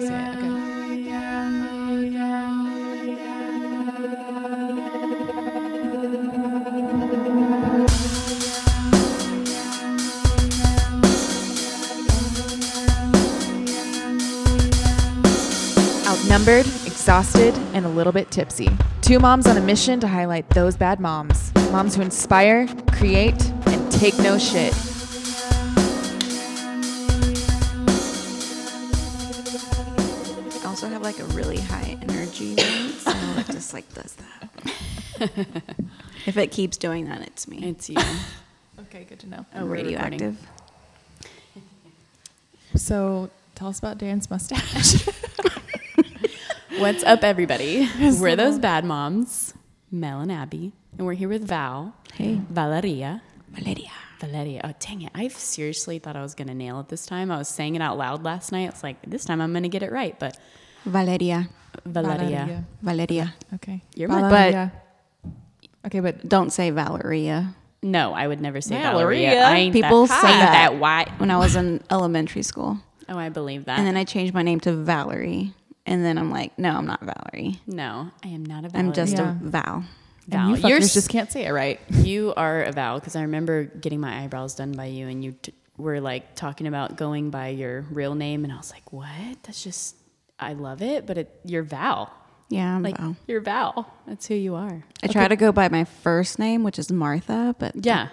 to say it. Okay. Outnumbered, exhausted, and a little bit tipsy. Two moms on a mission to highlight those bad moms. Moms who inspire, create, and take no shit. if it keeps doing that, it's me. It's you. Okay, good to know. Oh, we're radioactive. So tell us about Darren's mustache. What's up, everybody? We're those bad moms, Mel and Abby, and we're here with Val. Hey. Valeria. Valeria. Valeria. Oh, dang it. I seriously thought I was going to nail it this time. I was saying it out loud last night. It's like, this time I'm going to get it right. But Valeria. Valeria. Valeria. Okay. You're my- Valeria. Okay, but Don't say Valeria. No, I would never say Valeria. Valeria. I ain't People that, say I that. that white. When I was in elementary school. Oh, I believe that. And then I changed my name to Valerie. And then I'm like, no, I'm not Valerie. no, I am not a Valerie. I'm just Yeah. a Val. Val. and you You're fuckers s- just can't say it right. You are a Val because I remember getting my eyebrows done by you, and you t- were like talking about going by your real name, and I was like, "What? That's just I love it, but it, you're Val. Yeah, I'm Like Val. you're Val. That's who you are. I try to go by my first name, which is Martha, but Yeah.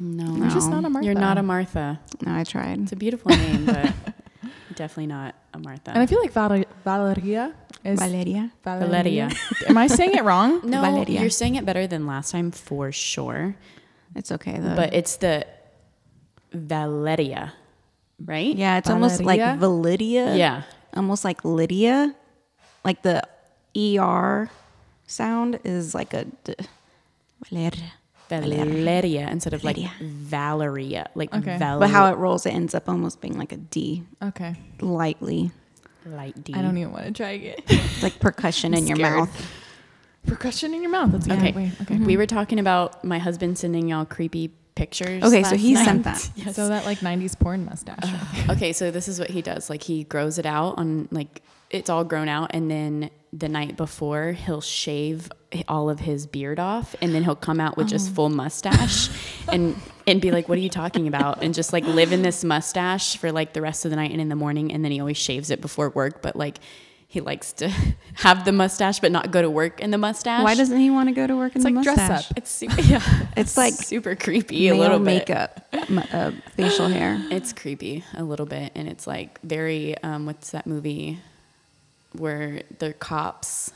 No, You're just not a Martha. You're not a Martha. no, I tried. It's a beautiful name, but definitely not a Martha. And I feel like Val- Valeria is Valeria. Valeria. Am I saying it wrong? no, Valeria. you're saying it better than last time for sure. It's okay though. But it's the Valeria, right? yeah, it's almost like Valeria? Validia. Yeah. Almost like Lydia. Like the ER sound is like a d- Valeria. Valeria instead of like Valeria. Valeria, like Okay. Val- But how it rolls, it ends up almost being like a D, Okay. lightly. light D. I don't even want to try again. It's like percussion in your mouth. Percussion in your mouth. That's a good Okay. way. Okay. We were talking about my husband sending y'all creepy pictures. Okay, so he night. sent that. Yes. So that like 90s porn mustache. okay, so this is what he does. Like he grows it out on like it's all grown out, and then the night before he'll shave all of his beard off, and then he'll come out with Oh. just full mustache, and and be like, "What are you talking about?" And just like live in this mustache for like the rest of the night and in the morning, and then he always shaves it before work, but like. He likes to have the mustache, but not go to work in the mustache. Why doesn't he want to go to work in It's the like dress up. it's super, yeah? It's like super creepy. A little bit. makeup, m- uh, facial hair. It's creepy a little bit, and it's like very. Um, what's that movie where the cops?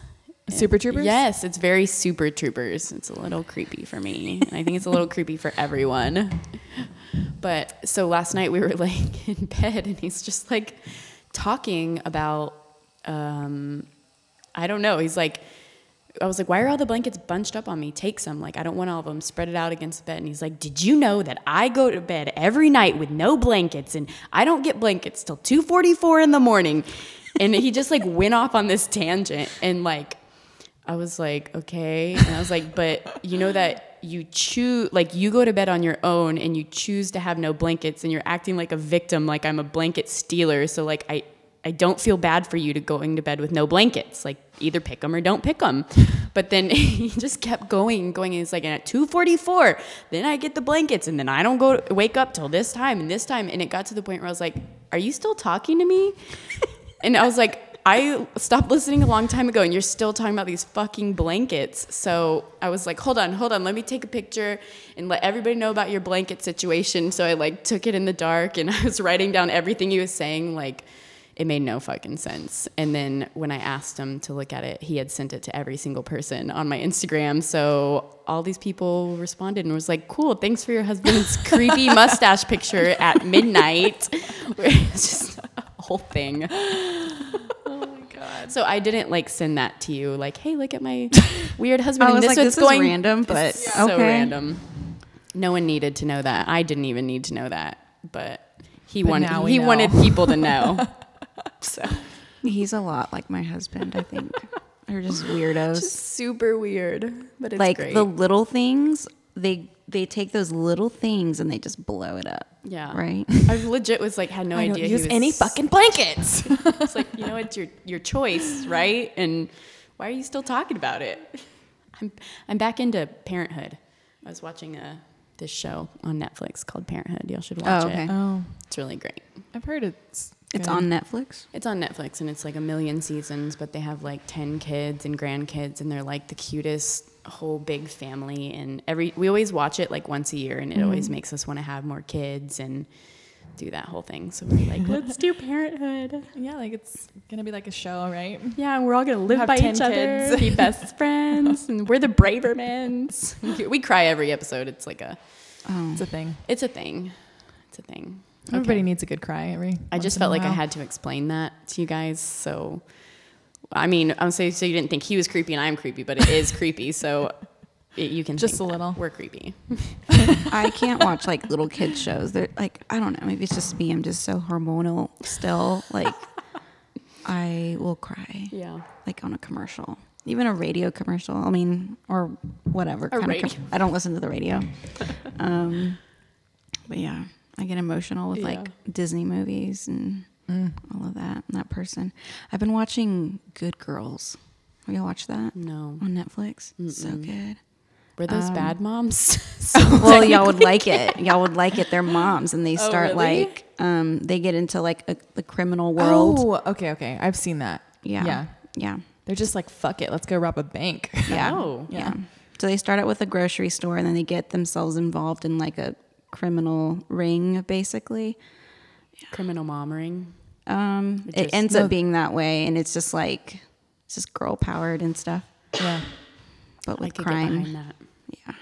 Super Troopers? Yes, it's very Super Troopers. It's a little creepy for me, and I think it's a little creepy for everyone. But so last night we were like in bed, and he's just like talking about. Um, I don't know. He's like. I was like, why are all the blankets bunched up on me? Take some. Like, I don't want all of them. Spread it out against the bed. And he's like, did you know that I go to bed every night with no blankets and I don't get blankets till 2.44 in the morning? And he just like went off on this tangent. And like, I was like, okay. And I was like, but you know that you choose, like, you go to bed on your own and you choose to have no blankets and you're acting like a victim, like I'm a blanket stealer. So, like, I, I don't feel bad for you to going to bed with no blankets. Like, either pick them or don't pick them. But then he just kept going going. And it's like, and at 2.44, then I get the blankets and then I don't go wake up till this time and this time. And it got to the point where I was like, are you still talking to me? And I was like, I stopped listening a long time ago, and you're still talking about these fucking blankets. So I was like, hold on, hold on, let me take a picture and let everybody know about your blanket situation. So I like took it in the dark, and I was writing down everything he was saying. Like, it made no fucking sense. And then when I asked him to look at it, he had sent it to every single person on my Instagram. So all these people responded and was like, cool, thanks for your husband's creepy mustache picture at midnight. It's just whole thing. Oh my god. So I didn't like send that to you, like, hey, look at my weird husband. I was this like, this is going random, but It's so okay. random. No one needed to know that. I didn't even need to know that, but he But wanted he know. wanted people to know. so He's a lot like my husband, I think. They're just weirdos. just super weird, but it's like great. the little things they they take those little things and they just blow it up. Yeah. Right. I legit was like had no I don't idea. he use was- any fucking blankets. It's like you know it's your your choice, right? And why are you still talking about it? I'm I'm back into Parenthood. I was watching a this show on Netflix called Parenthood. Y'all should watch Oh, okay. it. oh, It's really great. I've heard it's. It's good. on Netflix. It's on Netflix and it's like a million seasons, but they have like 10 kids and grandkids and they're like the cutest whole big family and every we always watch it like once a year and it mm-hmm. always makes us want to have more kids and do that whole thing. So we're like, let's do parenthood. Yeah, like it's gonna be like a show, right? Yeah, we're all gonna live by 10 each other, kids. be best friends, and we're the braver Bravermans. We cry every episode. It's like a, Oh. It's a thing. it's a thing. It's a thing. Everybody Okay. needs a good cry every. I just felt like I had to explain that to you guys. So, I mean, I'm saying so you didn't think he was creepy and I'm creepy, but it is creepy. So it, you can Just think a that. little. We're creepy. I can't watch like little kids shows. They're like I don't know. Maybe it's just me. I'm just so hormonal still. Like I will cry Yeah. like on a commercial, even a radio commercial. I mean, or whatever. A kind of radio. com- I don't listen to the radio. Um, but yeah, I get emotional with like Disney movies and Mm. all of that. That person. I've been watching Good Girls. Have you watched that No. on Netflix? So good. Were those Um, bad moms? well, y'all would like it. Y'all would like it. They're moms, and they Oh, start really? like um, they get into like a, the criminal world. Oh, okay, okay. I've seen that. yeah, yeah. yeah, They're just like, fuck it, let's go rob a bank. yeah, Oh. yeah. So they start out with a grocery store, and then they get themselves involved in like a criminal ring, basically. Criminal mom ring. Um, It it just- ends No. up being that way, and it's just like it's just girl powered and stuff, yeah. but I with could crime. behind that. Yeah.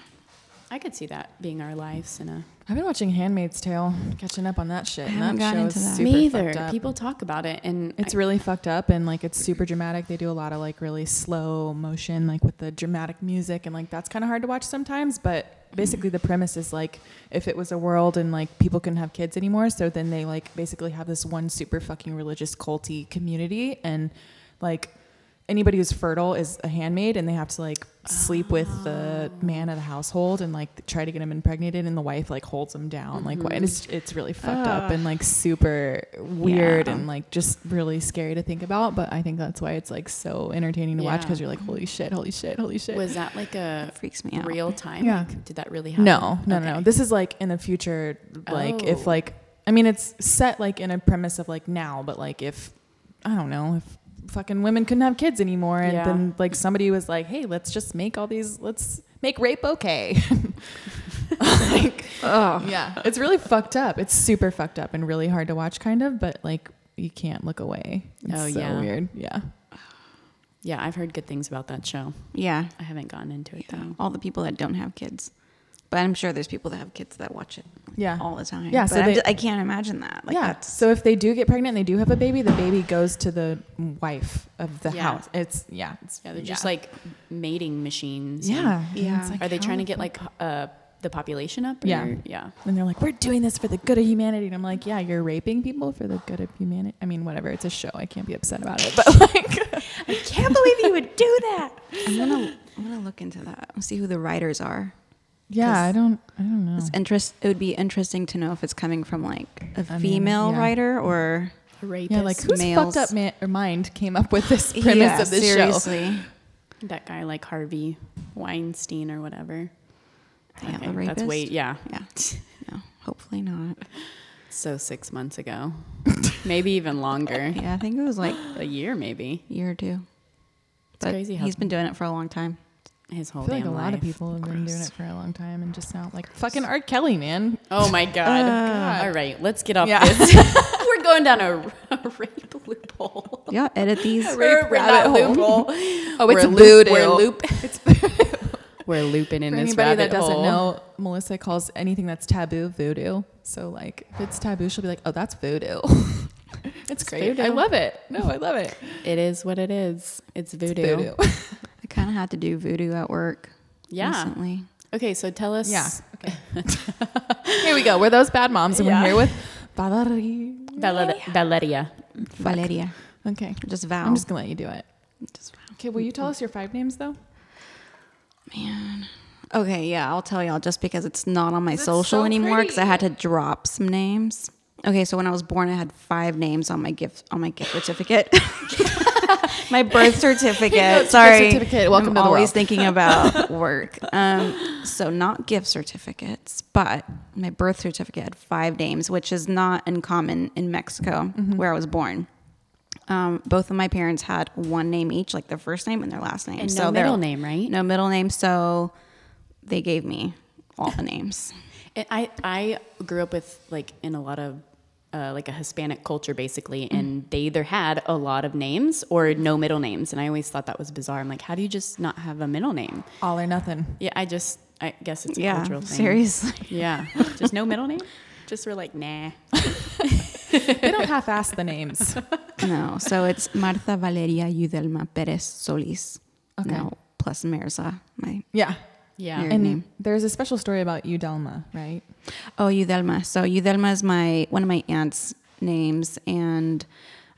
I could see that being our lives in a. I've been watching Handmaid's Tale, catching up on that shit. and haven't that gotten into that. super Me either. up. People talk about it, and It's I- really fucked up and like it's super dramatic. They do a lot of like really slow motion, like with the dramatic music, and like that's kind of hard to watch sometimes. But basically, the premise is like if it was a world and like people couldn't have kids anymore, so then they like basically have this one super fucking religious culty community, and like anybody who's fertile is a handmaid, and they have to like sleep with the oh. man of the household and like try to get him impregnated, and the wife like holds him down, like and it's mm-hmm. it's really fucked up and like super weird Yeah. and like just really scary to think about. But I think that's why it's like so entertaining to watch because you're like, holy shit, holy shit, holy shit. was that like a freaks me out. real time? Yeah. Like, did that really happen? no, no, no, no. This is like in the future, like if Oh. like I mean, it's set like in a premise of like now, but like if I don't know if fucking women couldn't have kids anymore, and Yeah. then like somebody was like, hey, let's just make all these, let's make rape okay. like, Oh, yeah, it's really fucked up. It's super fucked up and really hard to watch, kind of, but like you can't look away. It's Oh, so yeah. weird. Yeah. Yeah, I've heard good things about that show. yeah. I haven't gotten into it Yeah, though. all the people that don't have kids. But I'm sure there's people that have kids that watch it Yeah. all the time. Yeah, but so I'm they- ju- I can't imagine that. Like yeah. So if they do get pregnant and they do have a baby, the baby goes to the wife of the Yeah. house. It's yeah. It's, Yeah, they're just like mating machines. and- yeah. Yeah. Like, Are they trying to get like uh, the population up? or- Yeah. Yeah. And they're like, we're doing this for the good of humanity. And I'm like, yeah, you're raping people for the good of humanity. I mean, whatever. It's a show. I can't be upset about it. But like, I can't believe you would do that. I'm gonna I'm gonna look into that. and see who the writers are. Yeah, 'Cause I don't, I don't know. It's interest. It would be interesting to know if it's coming from like a I mean, female yeah. writer or Rapist. Yeah, like whose males. fucked up man- or mind came up with this premise Yeah, of this show? seriously. that guy like Harvey Weinstein or whatever. Yeah, the that's rapist? way yeah. Yeah. No, hopefully not. So six months ago, maybe even longer, Yeah, I think it was like a year maybe. year or two. It's crazy how he's been doing it for a long time. His I whole feel like a damn lot of people have been doing it for a long time and just now, like fucking R. Kelly, man. Oh my god! God. All right, let's get off Yeah. this. We're going down a, a rape loophole. Yeah, edit these. We're- we're not rabbit hole. loophole. Oh, We're it's loop- voodoo. We're loop. We're looping in For this anybody rabbit that doesn't hole. know, Melissa calls anything that's taboo voodoo. So like, if it's taboo, she'll be like, "Oh, that's voodoo." it's great. voodoo. I love it. No, I love it. It is what it is. It's voodoo. Voodoo. I kind of had to do voodoo at work Yeah. recently. Okay, so tell us. yeah. Okay. here we go. We're those bad moms, and Yeah. we're here with Valerie. Valer- Valeria. Valeria. Okay. Just Val. I'm just gonna let you do it. Just Val. Okay. Will you tell us your five names though? Man. Okay, yeah, I'll tell y'all just because it's not on my It's social so anymore because I had to drop some names. Okay, so when I was born, I had five names on my gift on my gift certificate. my birth certificate. gift Sorry, certificate. Welcome I'm to the always world. thinking about work. Um, so not gift certificates, but my birth certificate had five names, which is not uncommon in Mexico, Mm-hmm. where I was born. Um, both of my parents had one name each, like their first name and their last name. And so no middle name, right? No middle name. So they gave me all the names. And I I grew up with like in a lot of uh, like a Hispanic culture basically, and they either had a lot of names or no middle names, and I always thought that was bizarre. I'm like, how do you just not have a middle name? All or nothing. Yeah, I just I guess it's a yeah, cultural thing. seriously. Yeah, just no middle name. Just we're like, nah. They don't half-ass the names. No, so it's Martha Valeria Yudelma Perez Solis. Okay. No, plus Mirza, my Yeah. Yeah. Married And name. there's a special story about Yudelma, right? Oh, Yudelma. So Yudelma is my one of my aunt's names, and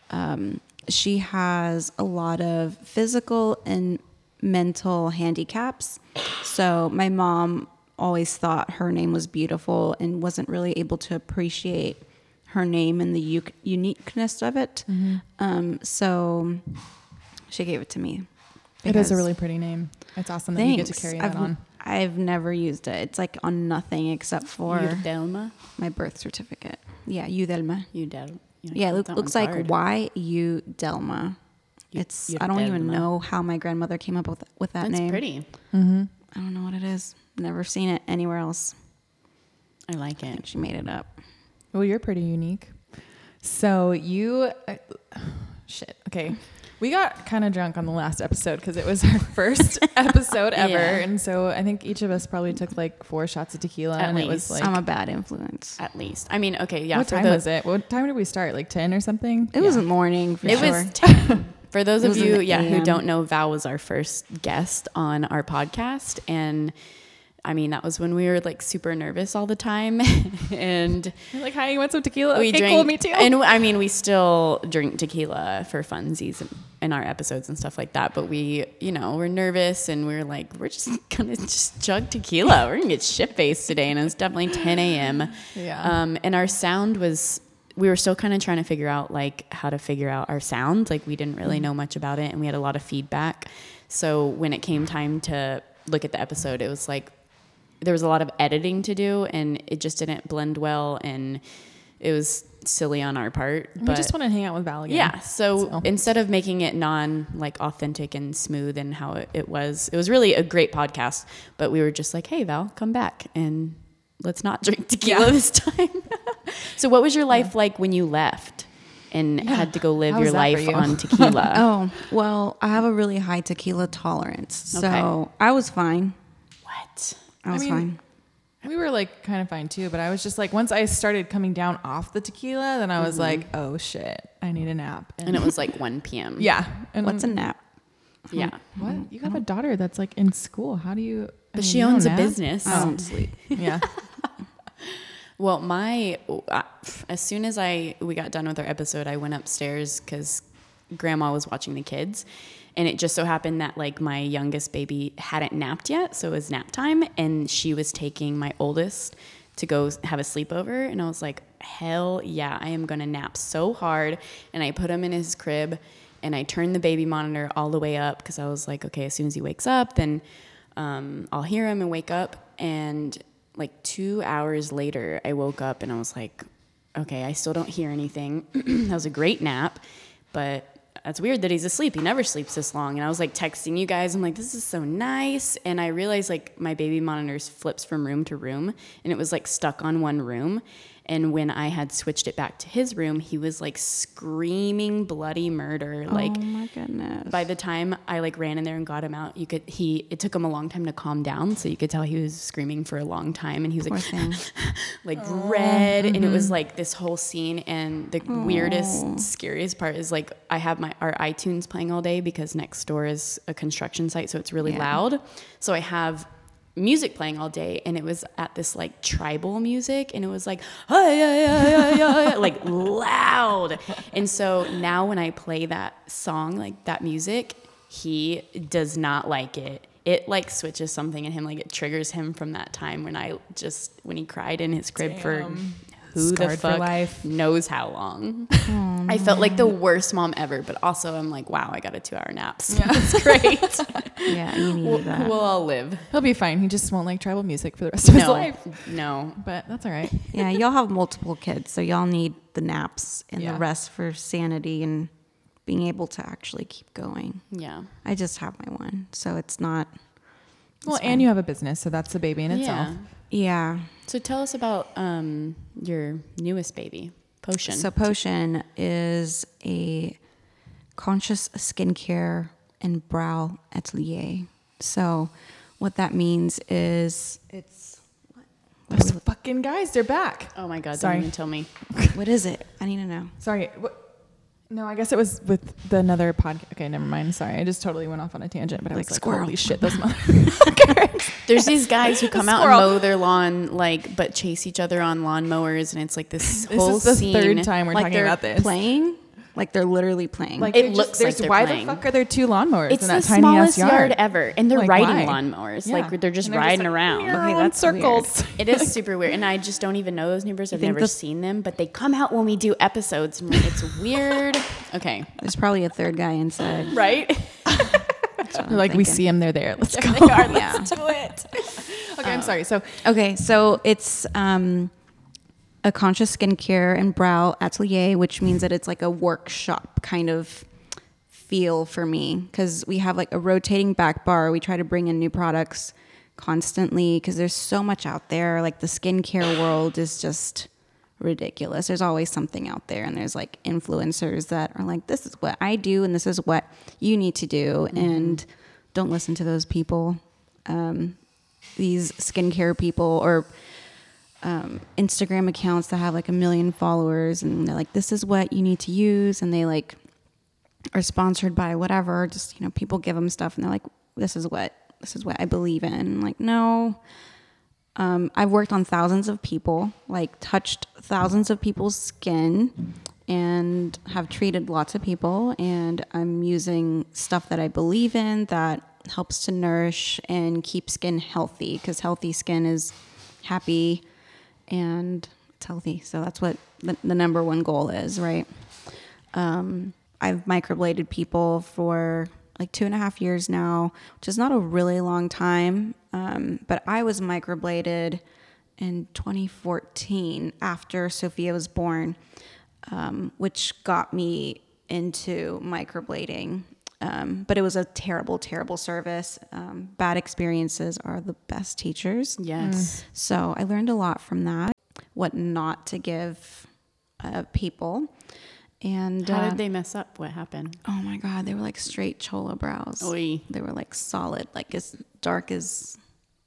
um, she has a lot of physical and mental handicaps. So my mom always thought her name was beautiful and wasn't really able to appreciate her name and the u- uniqueness of it. Um, so she gave it to me. It is a really pretty name. It's awesome that you get to carry that I've, on. I've never used it. It's like on nothing except for Udelma. my birth certificate. Yeah, Udelma. Udel. Yeah, it look, looks like hard. Y U Delma. U- It's I don't even know how my grandmother came up with with that That's name. pretty. I don't know what it is. Never seen it anywhere else. I like it. She made it up. Well, you're pretty unique. So you, uh, shit. Okay, we got kind of drunk on the last episode because it was our first episode ever, Yeah. and so I think each of us probably took like four shots of tequila, At and it was like. I'm a bad influence. At least. I mean, okay, yeah. what time the- was it? What time did we start? Like ten or something? It was morning for It sure. was 10. For those of you, yeah, who don't know, Val was our first guest on our podcast. And I mean, that was when we were like super nervous all the time. and You're like, hi, you want some tequila? we okay, drink, cool, me too. And I mean, we still drink tequila for funsies in our episodes and stuff like that. But we, you know, we're nervous and we are like, we're just gonna just chug tequila. We're gonna get shit faced today. And it was definitely 10 a.m. Yeah. Um, and our sound was, we were still kind of trying to figure out like how to figure out our sound. Like we didn't really know much about it and we had a lot of feedback. So when it came time to look at the episode, it was like, there was a lot of editing to do and it just didn't blend well and it was silly on our part. we just want to hang out with Val again. yeah, so, So. instead of making it non like authentic and smooth and how it, it was, it was really a great podcast. But we were just like, hey Val, come back and let's not drink tequila Yeah. this time. so what was your life like when you left and had to go live How your was that for life you? on tequila? Oh, well, I have a really high tequila tolerance. So Okay. I was fine. What? I was mean, fine. We were like kind of fine too, but I was just like, once I started coming down off the tequila, then I was like, oh shit, I need a nap. And it was like 1 p.m. yeah. And What's a nap? Yeah. What? You have a daughter that's like in school. How do you? I But mean, she you owns a nap? business. I don't sleep. Yeah. Well, my uh, as soon as I we got done with our episode, I went upstairs because Grandma was watching the kids, and it just so happened that like my youngest baby hadn't napped yet, so it was nap time, and she was taking my oldest to go have a sleepover, and I was like, hell yeah, I am gonna nap so hard, and I put him in his crib, and I turned the baby monitor all the way up because I was like, okay, as soon as he wakes up, then um, I'll hear him and wake up. And like two hours later, I woke up and I was like, okay, I still don't hear anything. that was a great nap, but that's weird that he's asleep. He never sleeps this long. And I was like texting you guys. I'm like, this is so nice. And I realized like my baby monitors flips from room to room and it was like stuck on one room. And when I had switched it back to his room, he was like screaming bloody murder. Oh like oh my goodness. by the time I like ran in there and got him out, you could he it took him a long time to calm down, so you could tell he was screaming for a long time, and he was Poor like like oh, red, and it was mm-hmm. like this whole scene. And the weirdest, oh. scariest part is like I have my our iTunes playing all day because next door is a construction site, so it's really Yeah. loud. So I have music playing all day and it was at this like tribal music and it was like "Hi, hi, hi, hi, hi," like loud and so now when i play that song like that music he does not like it it like switches something in him, like it triggers him from that time when I just when he cried in his crib for Damn. Who the Scarred for fuck life. knows how long. I felt like the worst mom ever, but also I'm like, wow, I got a two hour nap. So That's great. Yeah, you needed we'll, that. we'll all live. He'll be fine. He just won't like tribal music for the rest of his life. no. But that's all right. yeah, y'all have multiple kids, so y'all need the naps and Yeah. the rest for sanity and being able to actually keep going. Yeah. I just have my one, so it's not. Well, it's and you have a business, so that's a baby in itself. Yeah. Yeah. So tell us about um, your newest baby, Potion. So Potion is a conscious skincare and brow atelier. So what that means is it's what? Those fucking guys, they're back. oh my God, Sorry. don't even tell me. what is it? I need to know. Sorry. What? No, I guess it was with the another podcast. Okay, never mind. Sorry, I just totally went off on a tangent. But I Like was like, squirrel. holy shit, those motherfuckers. There's these guys who come out and mow their lawn, like, but chase each other on lawn mowers, and it's like this, This whole This is the scene. third time we're like talking about this. playing, like they're literally playing. Like It looks just, there's- like they're why playing. the fuck are there two lawnmowers It's in the that tiny ass smallest yard. yard? ever, and they're Like, riding why? lawnmowers. Yeah. Like they're just they're riding like, around. Okay, in that's circles. It is super weird, and I just don't even know those neighbors. I've never the- seen them, but they come out when we do episodes. And it's weird. Okay, There's probably a third guy inside. right? That's what like, we see him. They're there. Let's go. they are. Yeah. Let's do it. Okay, I'm sorry. So Okay, so it's um, a conscious skincare and brow atelier, which means that it's like a workshop kind of feel for me because we have like a rotating back bar. We try to bring in new products constantly because there's so much out there. Like the skincare world is just ridiculous. There's always something out there, and there's like influencers that are like, "This is what I do, and this is what you need to do," and don't listen to those people. Um, these skincare people or um, Instagram accounts that have like a million followers, and they're like, "This is what you need to use," and they like are sponsored by whatever. Just you know, people give them stuff, and they're like, "This is what this is what I believe in." Like, no. Um, I've worked on thousands of people, like touched thousands of people's skin, and have treated lots of people. And I'm using stuff that I believe in that helps to nourish and keep skin healthy because healthy skin is happy and it's healthy. So that's what the, the number one goal is, right? Um, I've microbladed people for like two and a half years now, which is not a really long time. Um, but I was microbladed in 2014 after Sophia was born, um, which got me into microblading. Um, but it was a terrible, terrible service. Um, bad experiences are the best teachers. Yes. So I learned a lot from that, what not to give uh, people. And How uh, did they mess up? What happened? Oh my God, they were like straight chola brows. Oy. They were like solid, like as dark as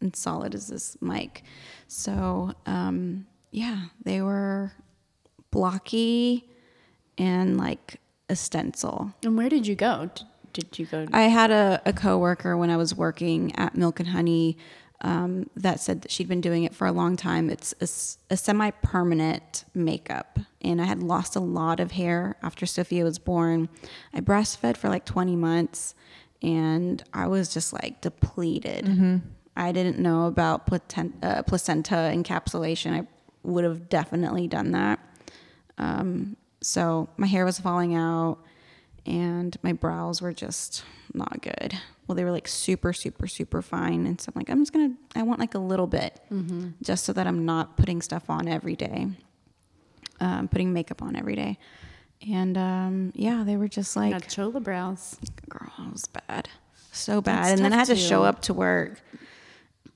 and solid as this mic. So um, yeah, they were blocky and like a stencil. And where did you go? Did you go? I had a, a coworker when I was working at Milk and Honey um, that said that she'd been doing it for a long time. It's a semi-permanent makeup, and I had lost a lot of hair after Sophia was born. I breastfed for like 20 months, and I was just like depleted. I didn't know about platen- uh, placenta encapsulation. I would have definitely done that. Um, so my hair was falling out and my brows were just not good. Well, they were like super, super, super fine. And so I'm like, I'm just gonna, I want like a little bit just so that I'm not putting stuff on every day, um, putting makeup on every day. And um, yeah, they were just like, chola brows. girl, it was bad. So bad. That's and then I had to show up to work.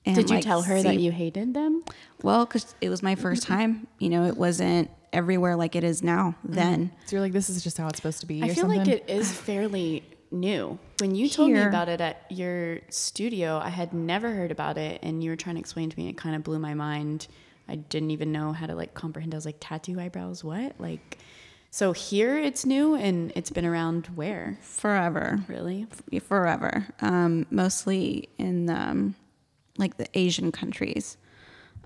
and, Did you like, tell her that you hated them? Well, because it was my first time. You know, it wasn't everywhere like it is now then. So you're like, this is just how it's supposed to be. I or feel something? like it is fairly new. When you told me about it at your studio, I had never heard about it, and you were trying to explain to me. It kind of blew my mind. I didn't even know how to like comprehend. I was like, tattoo eyebrows, what? Like, so here it's new, and it's been around where? Forever. Really? forever. Um, mostly in um, like the Asian countries.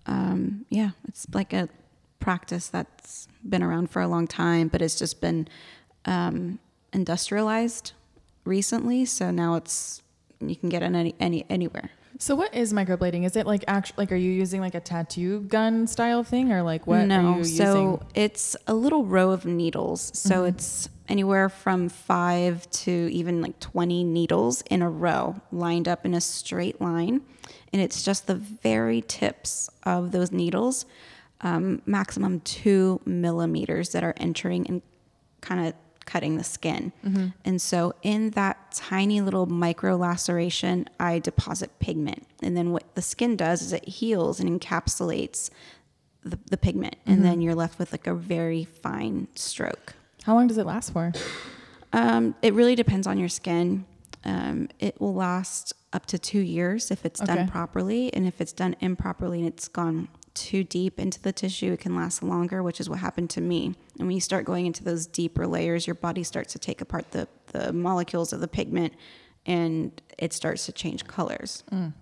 Um, yeah, it's like a practice that's been around for a long time, but it's just been um, industrialized recently. So now it's you can get it any, any anywhere. So what is microblading? Is it like actual like are you using like a tattoo gun style thing or like what no, are you so it's a little row of needles. So Mm-hmm. it's anywhere from five to even like 20 needles in a row lined up in a straight line. And it's just the very tips of those needles, um, maximum two millimeters that are entering and kind of cutting the skin. Mm-hmm. And so in that tiny little micro laceration, I deposit pigment. And then what the skin does is it heals and encapsulates the, the pigment. And Mm-hmm. then you're left with like a very fine stroke. How long does it last for? Um, it really depends on your skin. Um, it will last up to two years if it's Okay. done properly. And if it's done improperly and it's gone too deep into the tissue, it can last longer, which is what happened to me. And when you start going into those deeper layers, your body starts to take apart the, the molecules of the pigment and it starts to change colors. Mm.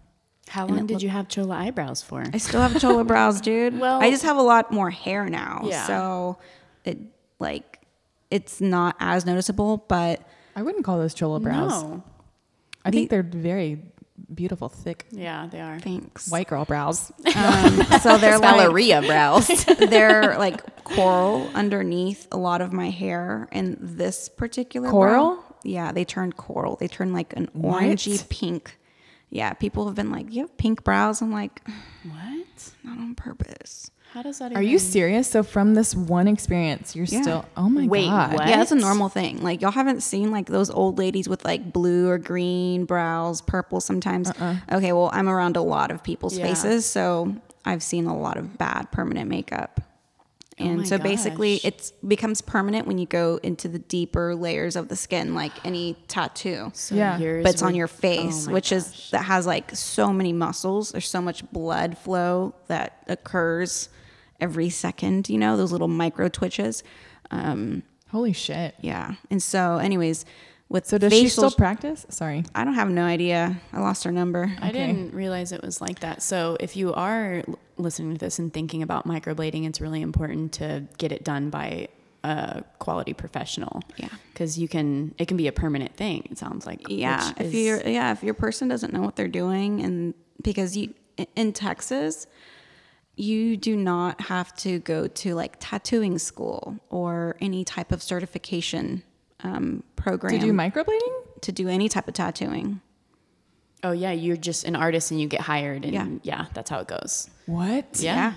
How long did you have chola eyebrows for? I still have chola brows, dude. Well- I just have a lot more hair now. Yeah. So it like it's not as noticeable, but I wouldn't call those chola brows. No. I think they're very beautiful, thick Yeah, they are. thanks. white girl brows. Um, so they're like Valeria brows. they're like coral underneath a lot of my hair and this particular Coral? brow- yeah, they turned coral. They turned like an What? orangey pink. Yeah, people have been like, "You have pink brows." I'm like, what? not on purpose. How does that? Are you serious? So from this one experience, you're Yeah. still oh my Wait, god. what? Yeah, that's a normal thing. Like y'all haven't seen like those old ladies with like blue or green brows, purple sometimes. Uh-uh. Okay, well, I'm around a lot of people's Yeah. faces, so I've seen a lot of bad permanent makeup. Oh and my so basically it becomes permanent when you go into the deeper layers of the skin like any tattoo. So Yeah. yours But it's on your oh face, Oh my which is that has like so many muscles. There's so much blood flow that occurs every second, you know, those little micro twitches. Um, Holy shit. yeah. And so, anyways, with So does facial, she still practice? Sorry. I don't have no idea. I lost her number. I Okay. didn't realize it was like that. So if you are listening to this and thinking about microblading, it's really important to get it done by a quality professional. Yeah. Because you can, it can be a permanent thing. It sounds like. Yeah. If is- you're, yeah, if your person doesn't know what they're doing, and because you in- in Texas, you do not have to go to like tattooing school or any type of certification um, program To do microblading? to do any type of tattooing. Oh yeah, you're just an artist and you get hired, and Yeah. yeah, that's how it goes. What? Yeah.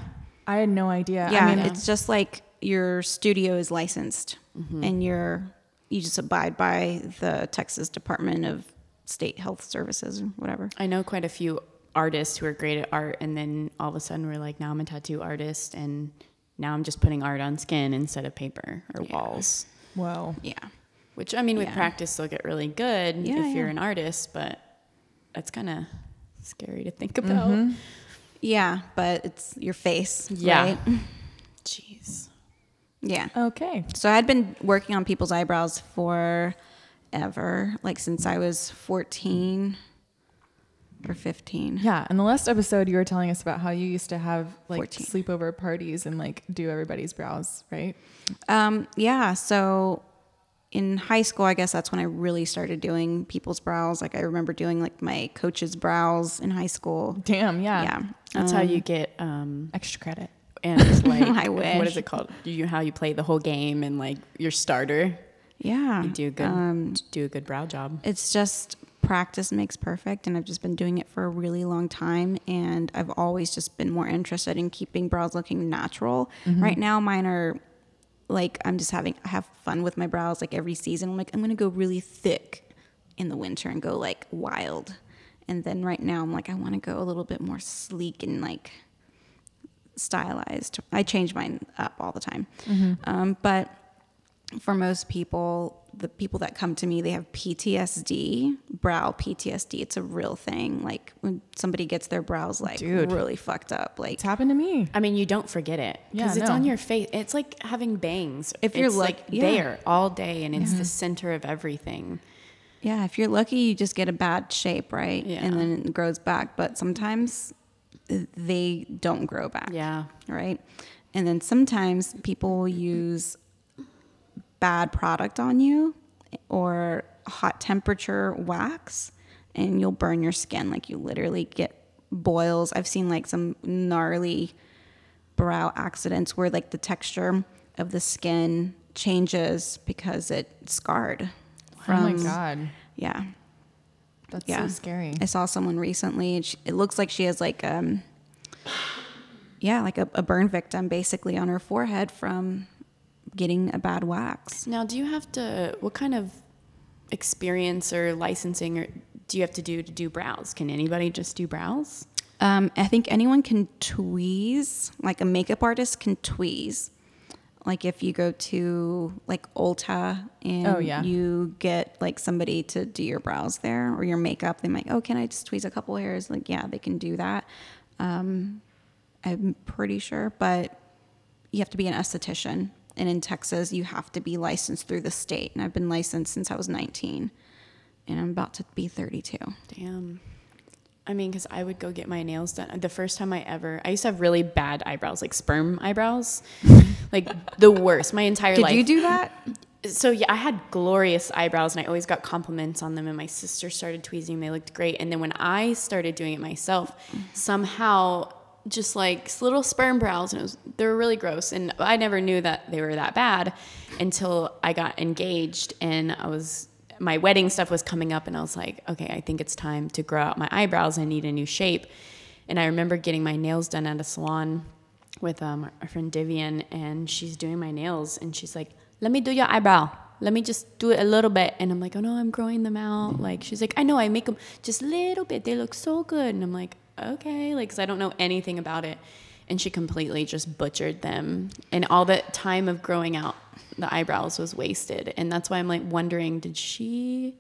I had no idea. Yeah, I mean, it's just like your studio is licensed, Mm-hmm. and you're you just abide by the Texas Department of State Health Services or whatever. I know quite a few artists who are great at art, and then all of a sudden we're like, now I'm a tattoo artist, and now I'm just putting art on skin instead of paper or walls. whoa. Yeah, Which I mean, with Yeah. practice, they'll get really good Yeah, if you're an artist, but that's kind of scary to think about. Mm-hmm. yeah, but it's your face. Yeah. right? Jeez. yeah. Okay. So I had been working on people's eyebrows for ever, like since I was fourteen or fifteen. Yeah. In the last episode, you were telling us about how you used to have like 14. sleepover parties and like do everybody's brows, right? Um, yeah. So in high school, I guess that's when I really started doing people's brows. Like I remember doing like my coach's brows in high school. Damn. Yeah. Yeah. That's how you get um Extra credit. and like I wish. is it called? You how you play the whole game and like your starter. Yeah. You do a good Um, do a good brow job. it's just practice makes perfect and i've just been doing it for a really long time and i've always just been more interested in keeping brows looking natural. Right now mine are like i'm just having I have fun with my brows like every season. I'm like i'm gonna go really thick in the winter and go like wild. And then right now i'm like i want to go a little bit more sleek and like stylized. I change mine up all the time. Um, but for most people, the people that come to me, they have PTSD, brow PTSD. It's a real thing. Like when somebody gets their brows like Dude. really fucked up. Like It's happened to me. I mean, you don't forget it Yeah, because it's no. on your face. It's like having bangs. If you're It's, luck- like yeah. there all day, and it's the mm-hmm. center of everything. yeah, if you're lucky, you just get a bad shape, right? Yeah. And then it grows back. But sometimes they don't grow back. Yeah. Right. And then sometimes people use bad product on you or hot temperature wax and you'll burn your skin. Like you literally get boils. I've seen like some gnarly brow accidents where like the texture of the skin changes because it scarred. oh my god, Yeah. that's Yeah. so scary. I saw someone recently, and she, it looks like she has like um, yeah, like a, a burn victim basically on her forehead from getting a bad wax. Now, do you have to? What kind of experience or licensing or do you have to do to do brows? Can anybody just do brows? Um, I think anyone can tweeze, like a makeup artist can tweeze. Like if you go to like Ulta and Oh, yeah. you get like somebody to do your brows there or your makeup, they might, oh, can I just tweeze a couple hairs? Like, yeah, they can do that. Um, I'm pretty sure, but you have to be an esthetician. And in Texas, you have to be licensed through the state. And I've been licensed since I was 19, and I'm about to be 32. Damn. I mean, because I would go get my nails done. The first time I ever, I used to have really bad eyebrows, like sperm eyebrows, like the worst. My entire Did life. Did you do that? so yeah, I had glorious eyebrows, and I always got compliments on them. And my sister started tweezing; they looked great. And then when I started doing it myself, somehow just like little sperm brows, and was they were really gross. And I never knew that they were that bad until I got engaged, and I was my wedding stuff was coming up, and I was like, okay, I think it's time to grow out my eyebrows. I need a new shape. And I remember getting my nails done at a salon with um, our friend Divian, and she's doing my nails, and she's like, "Let me do your eyebrow. Let me just do it a little bit." And I'm like, "Oh no, I'm growing them out." Like she's like, "I know, I make them just a little bit. They look so good." And I'm like, "Okay," like because I don't know anything about it. And she completely just butchered them, and all the time of growing out the eyebrows was wasted. And that's why I'm like wondering, did she?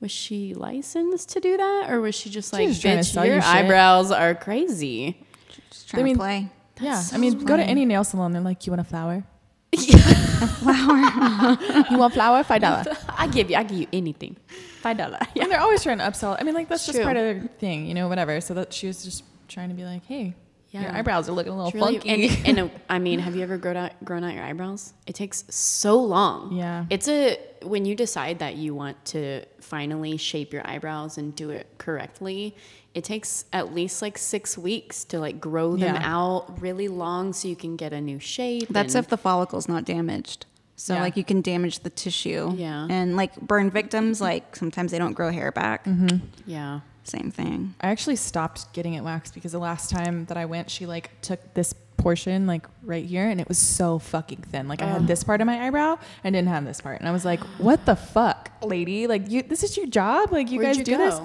Was she licensed to do that, or was she just like, just trying to "Bitch, sell your you shit." eyebrows are crazy"? Just trying I mean- to play. yeah, so I mean, go to any nail salon. They're like, "You want a flower? you want flower? Five dollar." I give you, I give you anything. Five dollar. Yeah. And they're always trying to upsell. I mean, like that's It's just true. part of their thing, you know, whatever. So that she was just trying to be like, "Hey, your eyebrows are looking a little It's really, funky." and, and I mean, have you ever grown out grown out your eyebrows? It takes so long. Yeah. It's a when you decide that you want to finally shape your eyebrows and do it correctly. It takes at least like six weeks to like grow them Yeah. out really long so you can get a new shape. That's and- if the follicle's not damaged. So Yeah. like you can damage the tissue. Yeah. And like burn victims, like sometimes they don't grow hair back. Mm-hmm. yeah. Same thing. I actually stopped getting it waxed because the last time that I went, she like took this portion like right here, and it was so fucking thin. Like I had this part of my eyebrow and didn't have this part, and I was like, "What the fuck, lady? Like you, this is your job? Like you Where'd guys you do go? this?"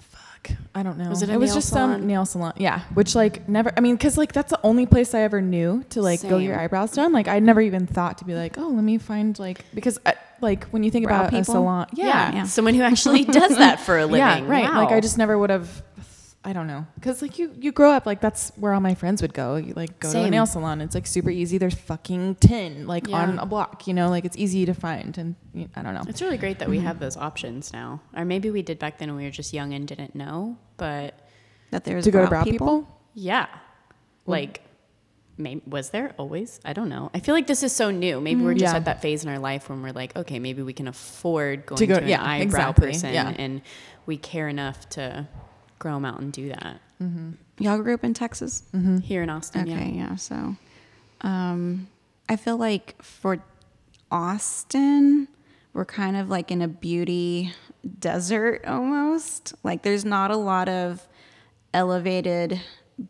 Fuck, I don't know. Was it a it was just salon? some nail salon, yeah. Which like never. I mean, because like that's the only place I ever knew to like go get your eyebrows done. Like I never even thought to be like, oh, let me find like because I, like when you think Brow about a people? salon, yeah, Yeah. Someone who actually does that for a living. yeah, right. Like I just never would have. I don't know, because like you, you grow up like that's where all my friends would go. You like go to a nail salon. It's like super easy. There's fucking ten like Yeah. on a block. You know, like it's easy to find. And you- I don't know. It's really great that we mm-hmm. have those options now. Or maybe we did back then when we were just young and didn't know. But That there's to go to brow brow people. yeah, like, maybe, was there always? I don't know. I feel like this is so new. Maybe we're mm, just Yeah. at that phase in our life when we're like, okay, maybe we can afford going To to, go- an yeah, eyebrow exactly, person yeah. and we care enough to grow them out and do that Y'all grew up in Texas? here in Austin. Okay, Yeah. yeah. So, um, I feel like for Austin, we're kind of like in a beauty desert almost. Like, there's not a lot of elevated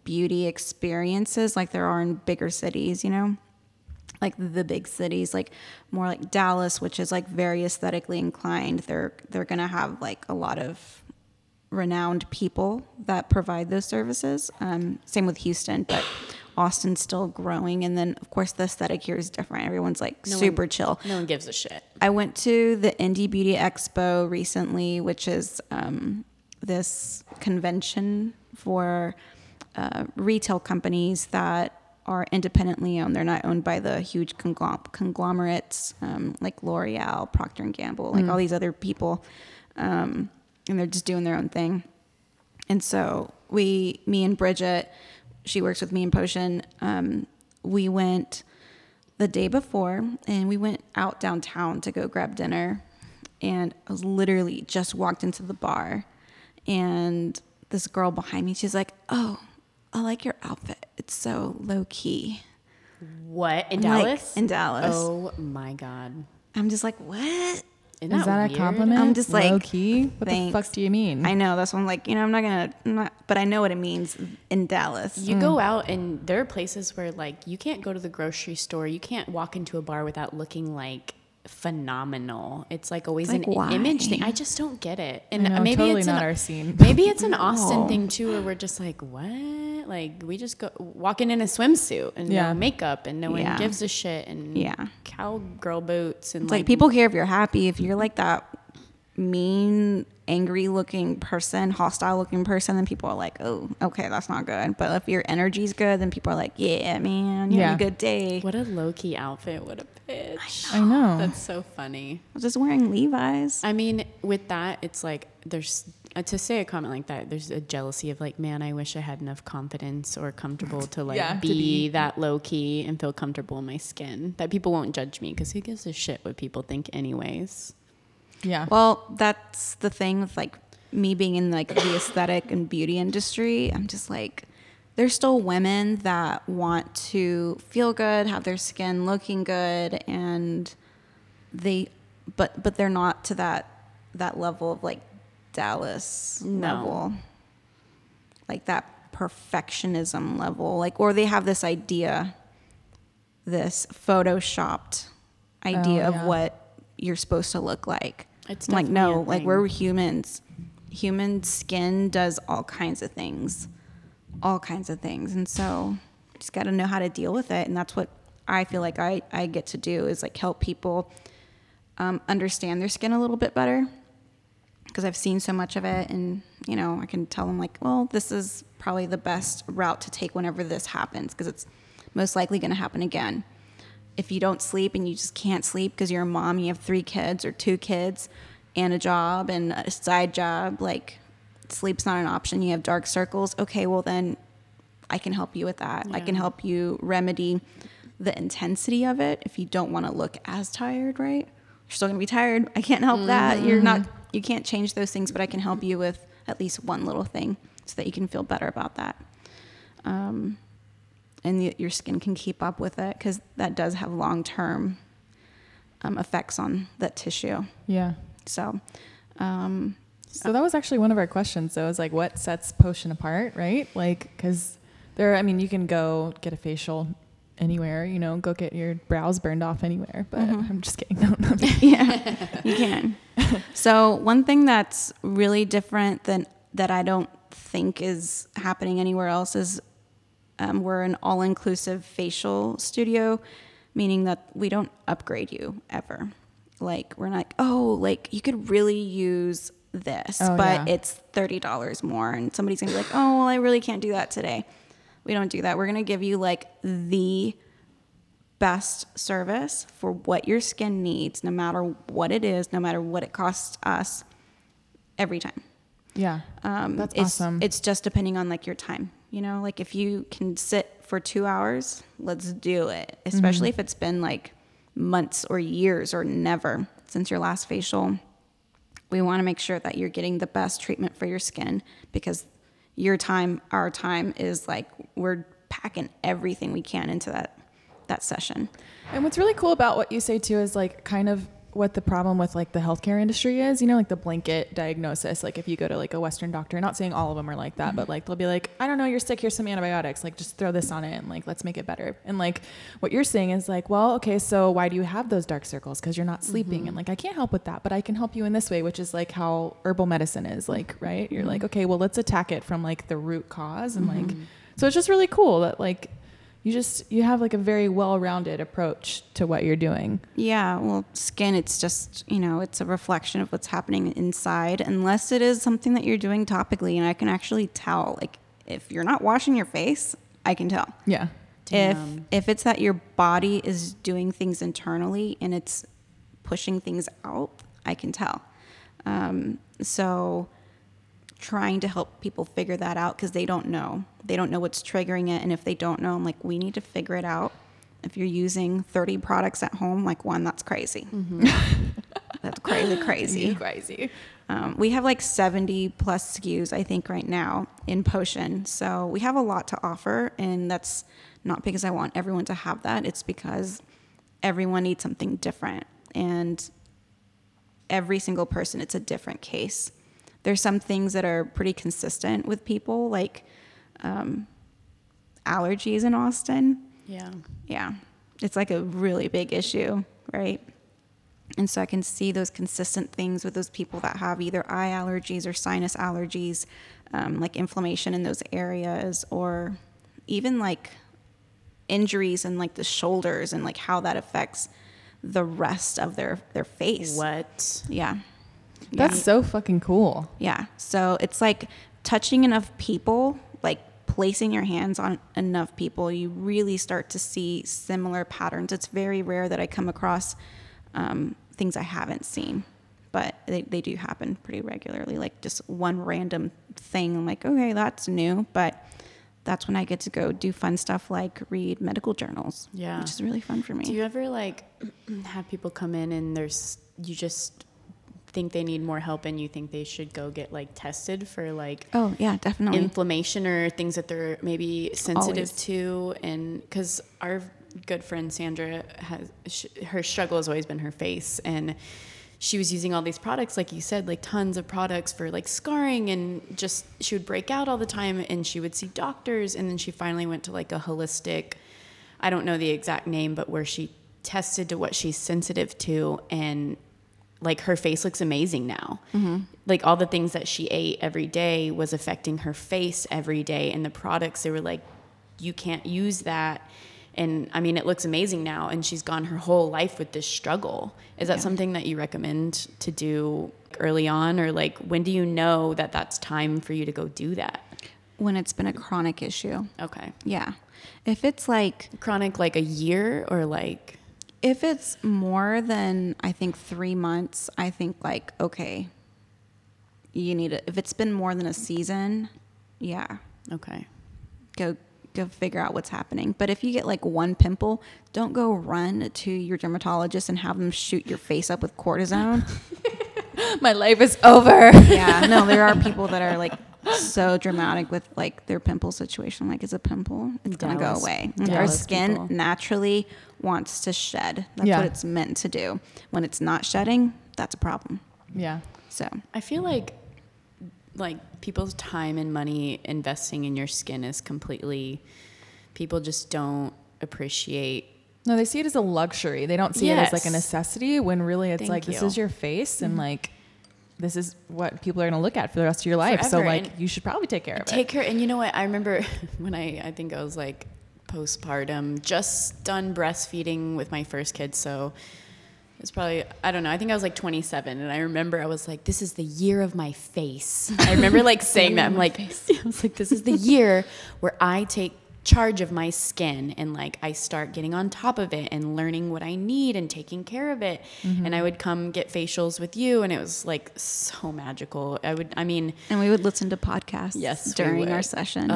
beauty experiences like there are in bigger cities, you know? Like the big cities, like more like Dallas, which is like very aesthetically inclined. They're they're gonna have like a lot of renowned people that provide those services. Um, same with Houston, but Austin's still growing. And then, of course, the aesthetic here is different. Everyone's like No super one- chill. No one gives a shit. I went to the Indie Beauty Expo recently, which is um, this convention for uh, retail companies that are independently owned. They're not owned by the huge conglom- conglomerates um, like L'Oreal, Procter and Gamble, like all these other people, um, and they're just doing their own thing. And so we, me and Bridget, she works with me in Potion. Um, we went the day before, and we went out downtown to go grab dinner. and I was literally just walked into the bar, and this girl behind me, she's like, "Oh, I like your outfit. It's so low key." What in I'm like, Dallas? in Dallas. Oh my god. I'm just like, what? Isn't Is that a compliment? I'm just like, low key. What thanks. the fuck do you mean? I know that's why I'm like, you know, I'm not gonna, I'm not, but I know what it means in Dallas. Mm. You go out and there are places where like you can't go to the grocery store, you can't walk into a bar without looking like phenomenal. It's like always Like, an why? image thing. I just don't get it. And uh, know, maybe totally it's not an, our scene. Maybe it's an Austin thing too, where we're just like, what? Like we just go walking in a swimsuit and Yeah. no makeup and no one Yeah. gives a shit and Yeah. cowgirl boots and It's like, people care if you're happy. If you're like that mean, angry looking person, hostile looking person, then people are like, oh, okay, that's not good. But if your energy's good, then people are like, yeah, man, you Yeah. had a good day. What a low key outfit. What a bitch. I know. That's so funny. I was just wearing Levi's. I mean, with that, it's like there's uh, to say a comment like that. There's a jealousy of like, man, I wish I had enough confidence or comfortable to like Yeah, to be, be- that low key and feel comfortable in my skin. That people won't judge me because who gives a shit what people think, anyways. Yeah. Well, that's the thing with like me being in like the aesthetic and beauty industry. I'm just like, there's still women that want to feel good, have their skin looking good, and they, but but they're not to that that level of like Dallas No. level, like that perfectionism level, like or they have this idea, this photoshopped oh, idea Oh, of what you're supposed to look like. It's like no, like we're humans. Human skin does all kinds of things, all kinds of things, and so just got to know how to deal with it. And that's what I feel like I I get to do is like help people um, understand their skin a little bit better because I've seen so much of it, and you know I can tell them like, well, this is probably the best route to take whenever this happens because it's most likely going to happen again. If you don't sleep and you just can't sleep because you're a mom, you have three kids or two kids, and a job and a side job, like sleep's not an option. You have dark circles. Okay, well then I can help you with that. I can help you remedy the intensity of it if you don't want to look as tired, right? You're still going to be tired. I can't help that. You're not you can't change those things, but I can help you with at least one little thing so that you can feel better about that. Um, and y- your skin can keep up with it because that does have long-term um, effects on that tissue. yeah. So, um, So that was actually one of our questions. So it was like, what sets Potion apart, right? Like, because there, I mean, you can go get a facial anywhere, you know, go get your brows burned off anywhere. But Mhm. I'm just kidding. No, no. yeah, you can. So one thing that's really different than that I don't think is happening anywhere else is um, we're an all-inclusive facial studio, meaning that we don't upgrade you ever. Like we're not like, oh, like you could really use this, Oh, but yeah. it's thirty dollars more, and somebody's gonna be like, oh, well, I really can't do that today. We don't do that. We're gonna give you like the best service for what your skin needs, no matter what it is, no matter what it costs us, every time. Yeah. Um, That's it's, awesome. It's just depending on like your time. You know, like if you can sit for two hours, let's do it. Especially Mm-hmm. if it's been like months or years or never since your last facial. We want to make sure that you're getting the best treatment for your skin because your time, our time is like we're packing everything we can into that that session. And what's really cool about what you say too is like kind of what the problem with like the healthcare industry is, you know, like the blanket diagnosis. Like if you go to like a Western doctor, not saying all of them are like that, but mm-hmm. like they'll be like, I don't know, you're sick, here's some antibiotics, like just throw this on it and like let's make it better. And like what you're saying is like, well, okay, so why do you have those dark circles? Because you're not sleeping. Mm-hmm. And like I can't help with that, but I can help you in this way, which is like how herbal medicine is, like, right? You're mm-hmm. like, okay, well let's attack it from like the root cause and like so it's just really cool that like you just you have like a very well-rounded approach to what you're doing Yeah, well, skin, it's just, you know, it's a reflection of what's happening inside, unless it is something that you're doing topically. And I can actually tell, like, if you're not washing your face, I can tell. yeah Damn. If if it's that your body is doing things internally and it's pushing things out, I can tell. Um, so trying to help people figure that out because they don't know. They don't know what's triggering it, and if they don't know, I'm like, we need to figure it out. If you're using 30 products at home, like one, that's crazy. that's crazy, crazy. crazy. Um, we have like 70 plus SKUs, I think, right now in Potion. So we have a lot to offer. And that's not because I want everyone to have that, it's because everyone needs something different. And every single person, it's a different case. There's some things that are pretty consistent with people, like um, allergies in Austin. Yeah. Yeah, it's like a really big issue, right? And so I can see those consistent things with those people that have either eye allergies or sinus allergies, um, like inflammation in those areas, or even like injuries in like the shoulders and like how that affects the rest of their their face. What? Yeah. That's yeah. so fucking cool. Yeah. So it's like touching enough people, like placing your hands on enough people, you really start to see similar patterns. It's very rare that I come across um, things I haven't seen, but they, they do happen pretty regularly. Like just one random thing, I'm like, okay, that's new. But that's when I get to go do fun stuff like read medical journals. Yeah. Which is really fun for me. Do you ever like have people come in and there's you just think they need more help and you think they should go get like tested for like oh, yeah, definitely. inflammation or things that they're maybe sensitive Always. to and because our good friend sandra has sh- her struggle has always been her face and she was using all these products like you said like tons of products for like scarring and just she would break out all the time and she would see doctors and then she finally went to like a holistic i don't know the exact name but where she tested to what she's sensitive to and like her face looks amazing now. Mm-hmm. Like all the things that she ate every day was affecting her face every day, and the products they were like, you can't use that. And I mean, it looks amazing now, and she's gone her whole life with this struggle. Is that something that you recommend to do early on, or like when do you know that that's time for you to go do that? when it's been a chronic issue. Okay, Yeah. If it's like chronic like a year or like If it's more than I think three months, I think like okay, you need it. If it's been more than a season, yeah, okay, go go figure out what's happening. But if you get like one pimple, don't go run to your dermatologist and have them shoot your face up with cortisone. My life is over. yeah, no, there are people that are like so dramatic with like their pimple situation. Like it's a pimple, it's gonna go away. And Our skin people. naturally wants to shed. That's Yeah. what it's meant to do. When it's not shedding, that's a problem. yeah. So I feel like like people's time and money investing in your skin is completely people just don't appreciate No, they see it as a luxury. They don't see it as like a necessity when really it's Thank like this is your face and mm-hmm. like this is what people are going to look at for the rest of your life. so like And you should probably take care of take it. Take care and you know what? I remember when I I think I was like postpartum just done breastfeeding with my first kid so it's probably I don't know I think I was like 27 and I remember I was like this is the year of my face. I remember like saying that. I'm like I was like this is the year where I take charge of my skin and like I start getting on top of it and learning what I need and taking care of it. And I mm-hmm. would come get facials with you and it was like so magical. I would I mean and we would listen to podcasts Yes, during our session.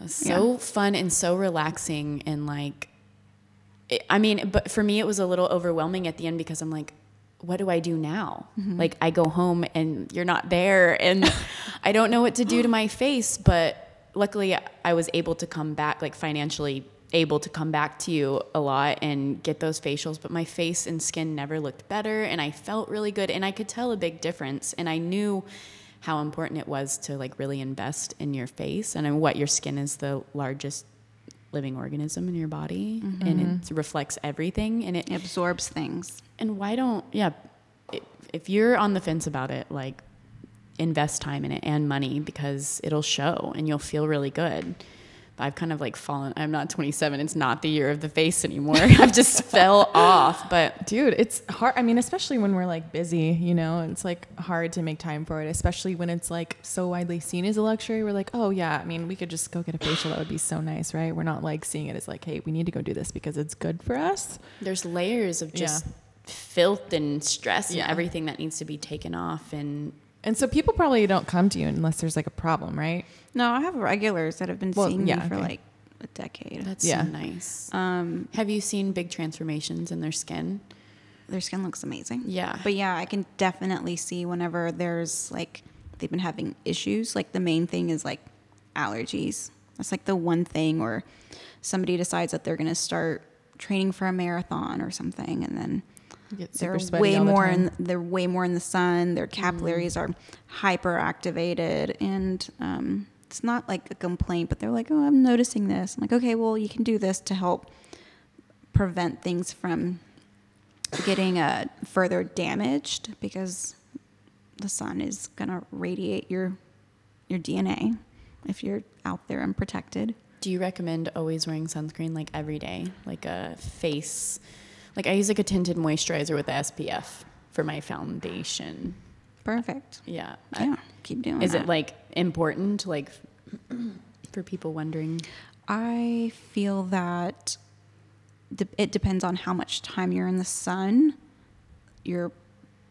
Was so fun and so relaxing and like it, i mean but for me it was a little overwhelming at the end because i'm like what do i do now? Mm-hmm. Like i go home and you're not there and i don't know what to do to my face but luckily i was able to come back like financially able to come back to you a lot and get those facials but my face and skin never looked better and i felt really good and i could tell a big difference and i knew how important it was to like really invest in your face and what your skin is the largest living organism in your body and mm-hmm. it reflects everything and it it absorbs things. and why don't yeah if you're on the fence about it like invest time in it and money because it'll show and you'll feel really good but i've kind of like fallen i'm not 27 it's not the year of the face anymore i've just fell off but Dude, it's hard. I mean, especially when we're like busy, you know, it's like hard to make time for it, especially when it's like so widely seen as a luxury. We're like, oh, yeah, I mean, we could just go get a facial. That would be so nice, right? We're not like seeing it as like, hey, we need to go do this because it's good for us. there's layers of just Yeah. filth and stress Yeah. and everything that needs to be taken off and And so people probably don't come to you unless there's like a problem, right? No, I have regulars that have been Well, seeing yeah, me for okay. like a decade. that's Yeah. so nice Um, have you seen big transformations in their skin their skin looks amazing. Yeah. But yeah, I can definitely see whenever there's like they've been having issues. Like the main thing is like allergies. That's like the one thing, or somebody decides that they're going to start training for a marathon or something, and then Get they're sweaty way all the more time. in they're way more in the sun. Their capillaries are hyper activated, and um, it's not like a complaint, but they're like, "Oh, I'm noticing this." I'm like, "Okay, well, you can do this to help prevent things from getting uh, further damaged because the sun is gonna radiate your your DNA if you're out there unprotected." Do you recommend always wearing sunscreen like every day, like a face? Like I use like a tinted moisturizer with the SPF for my foundation. Perfect. Yeah. I- Yeah, keep doing. is that. it like important, like for people wondering? I feel that de- it depends on how much time you're in the sun, your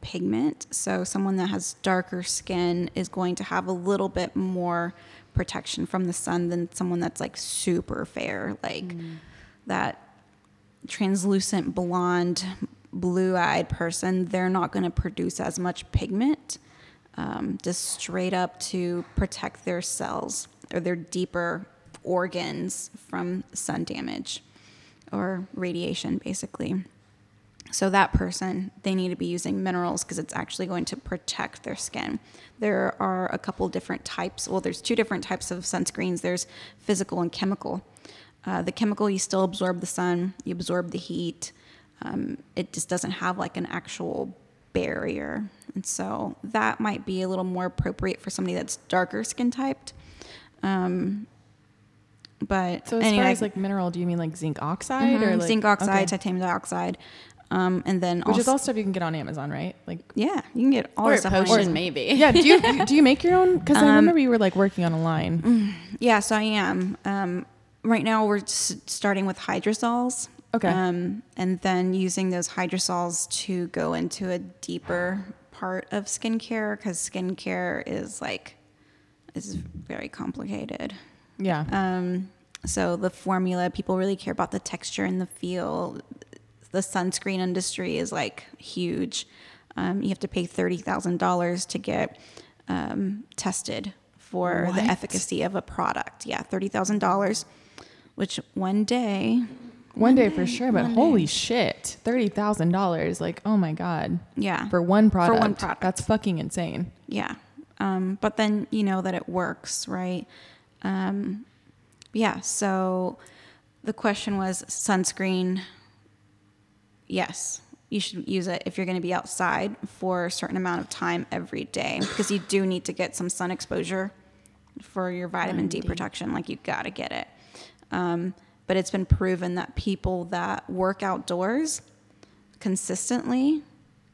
pigment. So, someone that has darker skin is going to have a little bit more protection from the sun than someone that's like super fair, like mm. that translucent blonde, blue eyed person. They're not going to produce as much pigment um, just straight up to protect their cells or their deeper organs from sun damage or radiation, basically. So that person, they need to be using minerals because it's actually going to protect their skin. There are a couple different types. Well, there's two different types of sunscreens. There's physical and chemical. Uh, the chemical, you still absorb the sun, you absorb the heat. Um, it just doesn't have like an actual barrier, and so that might be a little more appropriate for somebody that's darker skin typed. Um, but So as anyway, far as like mineral, do you mean like zinc oxide or Mhm, like zinc oxide, okay. titanium dioxide, um, and then which is all stuff you can get on Amazon, right? Like yeah, you can get all or this a stuff on potion, Amazon. maybe. yeah, do you do you make your own? Because I Um, remember you were like working on a line. Yeah, so I am. Um, right now, we're s- starting with hydrosols. Okay. Um, and then using those hydrosols to go into a deeper part of skincare because skincare is like is very complicated. Yeah. Um, so the formula, people really care about the texture and the feel. The sunscreen industry is like huge. Um, you have to pay thirty thousand dollars to get um, tested for the efficacy of a product. Yeah, thirty thousand dollars. Which one day, One day for sure, but holy shit, thirty thousand dollars! Like, oh my god, yeah, for one product. for one product. That's fucking insane. Yeah. Um, but then you know that it works, right? Um, yeah. So the question was sunscreen. Yes, you should use it if you're going to be outside for a certain amount of time every day because you do need to get some sun exposure for your vitamin D protection. Like you got to get it. Um, but it's been proven that people that work outdoors consistently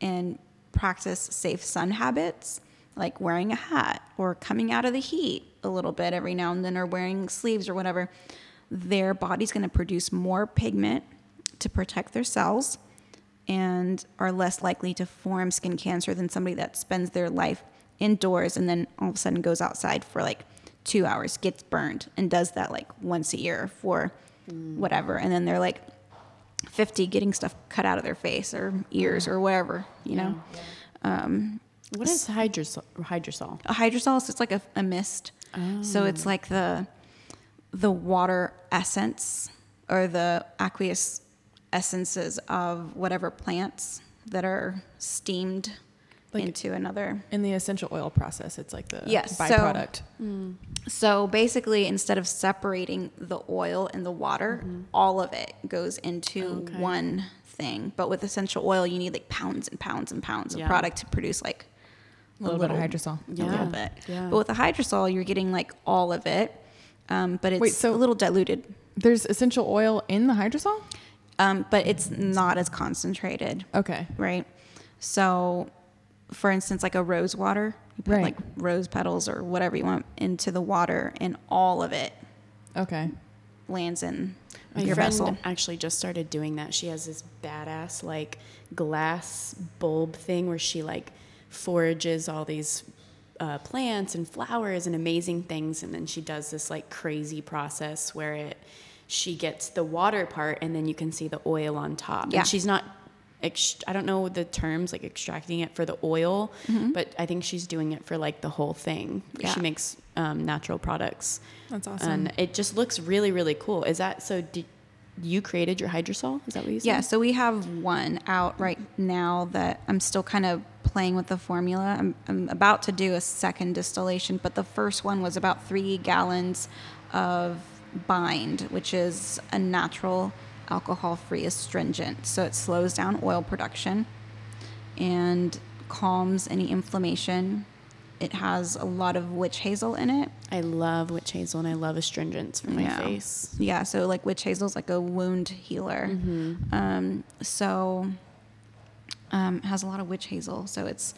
and practice safe sun habits, like wearing a hat or coming out of the heat a little bit every now and then, or wearing sleeves or whatever, their body's going to produce more pigment to protect their cells and are less likely to form skin cancer than somebody that spends their life indoors and then all of a sudden goes outside for like two hours, gets burned, and does that like once a year for mm. whatever. And then they're like 50 getting stuff cut out of their face or ears or whatever, you know? Um, what is hydrosol? Hydrosol. A hydrosol is it's like a, a mist. So it's oh. like the the water essence or the aqueous essences of whatever plants that are steamed Like- into another. In the essential oil process, it's like the Yes, so- byproduct. So basically, instead of separating the oil and the water, all of it goes into Okay. one thing. But with essential oil, you need like pounds and pounds and pounds of product to produce like a little, bit of hydrosol. Yeah. a little Yeah. bit. Yeah. But with the hydrosol, you're getting like all of it, um, but it's Wait, so- a little diluted. There's essential oil in the hydrosol. Um, but it's not as concentrated, Okay. right? So, for instance, like a rose water, you put Right. like rose petals or whatever you want into the water, and all of it Okay. lands in My your friend vessel. actually just started doing that. She has this badass like glass bulb thing where she like forages all these uh, plants and flowers and amazing things, and then she does this like crazy process where it she gets the water part and then you can see the oil on top. Yeah. And she's not ext- I don't know the terms like extracting it for the oil, but I think she's doing it for like the whole thing. Yeah. She makes um, natural products. That's awesome. And it just looks really, really cool. Is that so? Did you created your hydrosol? Is that what you said? Yeah, so we have one out right now that I'm still kind of playing with the formula. I'm, I'm about to do a second distillation, but the first one was about three gallons of bind, which is a natural alcohol free astringent. So it slows down oil production and calms any inflammation. It has a lot of witch hazel in it. I love witch hazel and I love astringents for my Yeah. face. Yeah, so like witch hazel is like a wound healer. Mm-hmm. Um, so um, it has a lot of witch hazel. So it's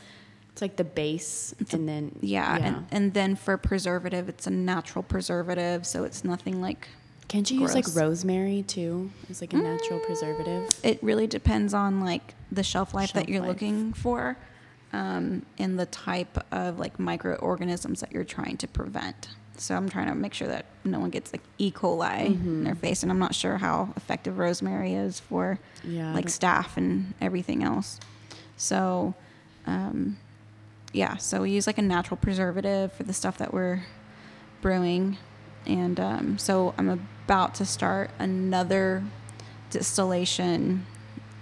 It's like the base, and then yeah, And, and then for preservative, it's a natural preservative, so it's nothing like. Can't you use like rosemary too? It's like a natural preservative. It really depends on like the shelf life Shelf that you're life. looking for, um, and the type of like microorganisms that you're trying to prevent. So I'm trying to make sure that no one gets like E. coli Mm-hmm. in their face, and I'm not sure how effective rosemary is for Yeah, like staph and everything else. So, um, yeah, so we use like a natural preservative for the stuff that we're brewing. And um, so I'm about to start another distillation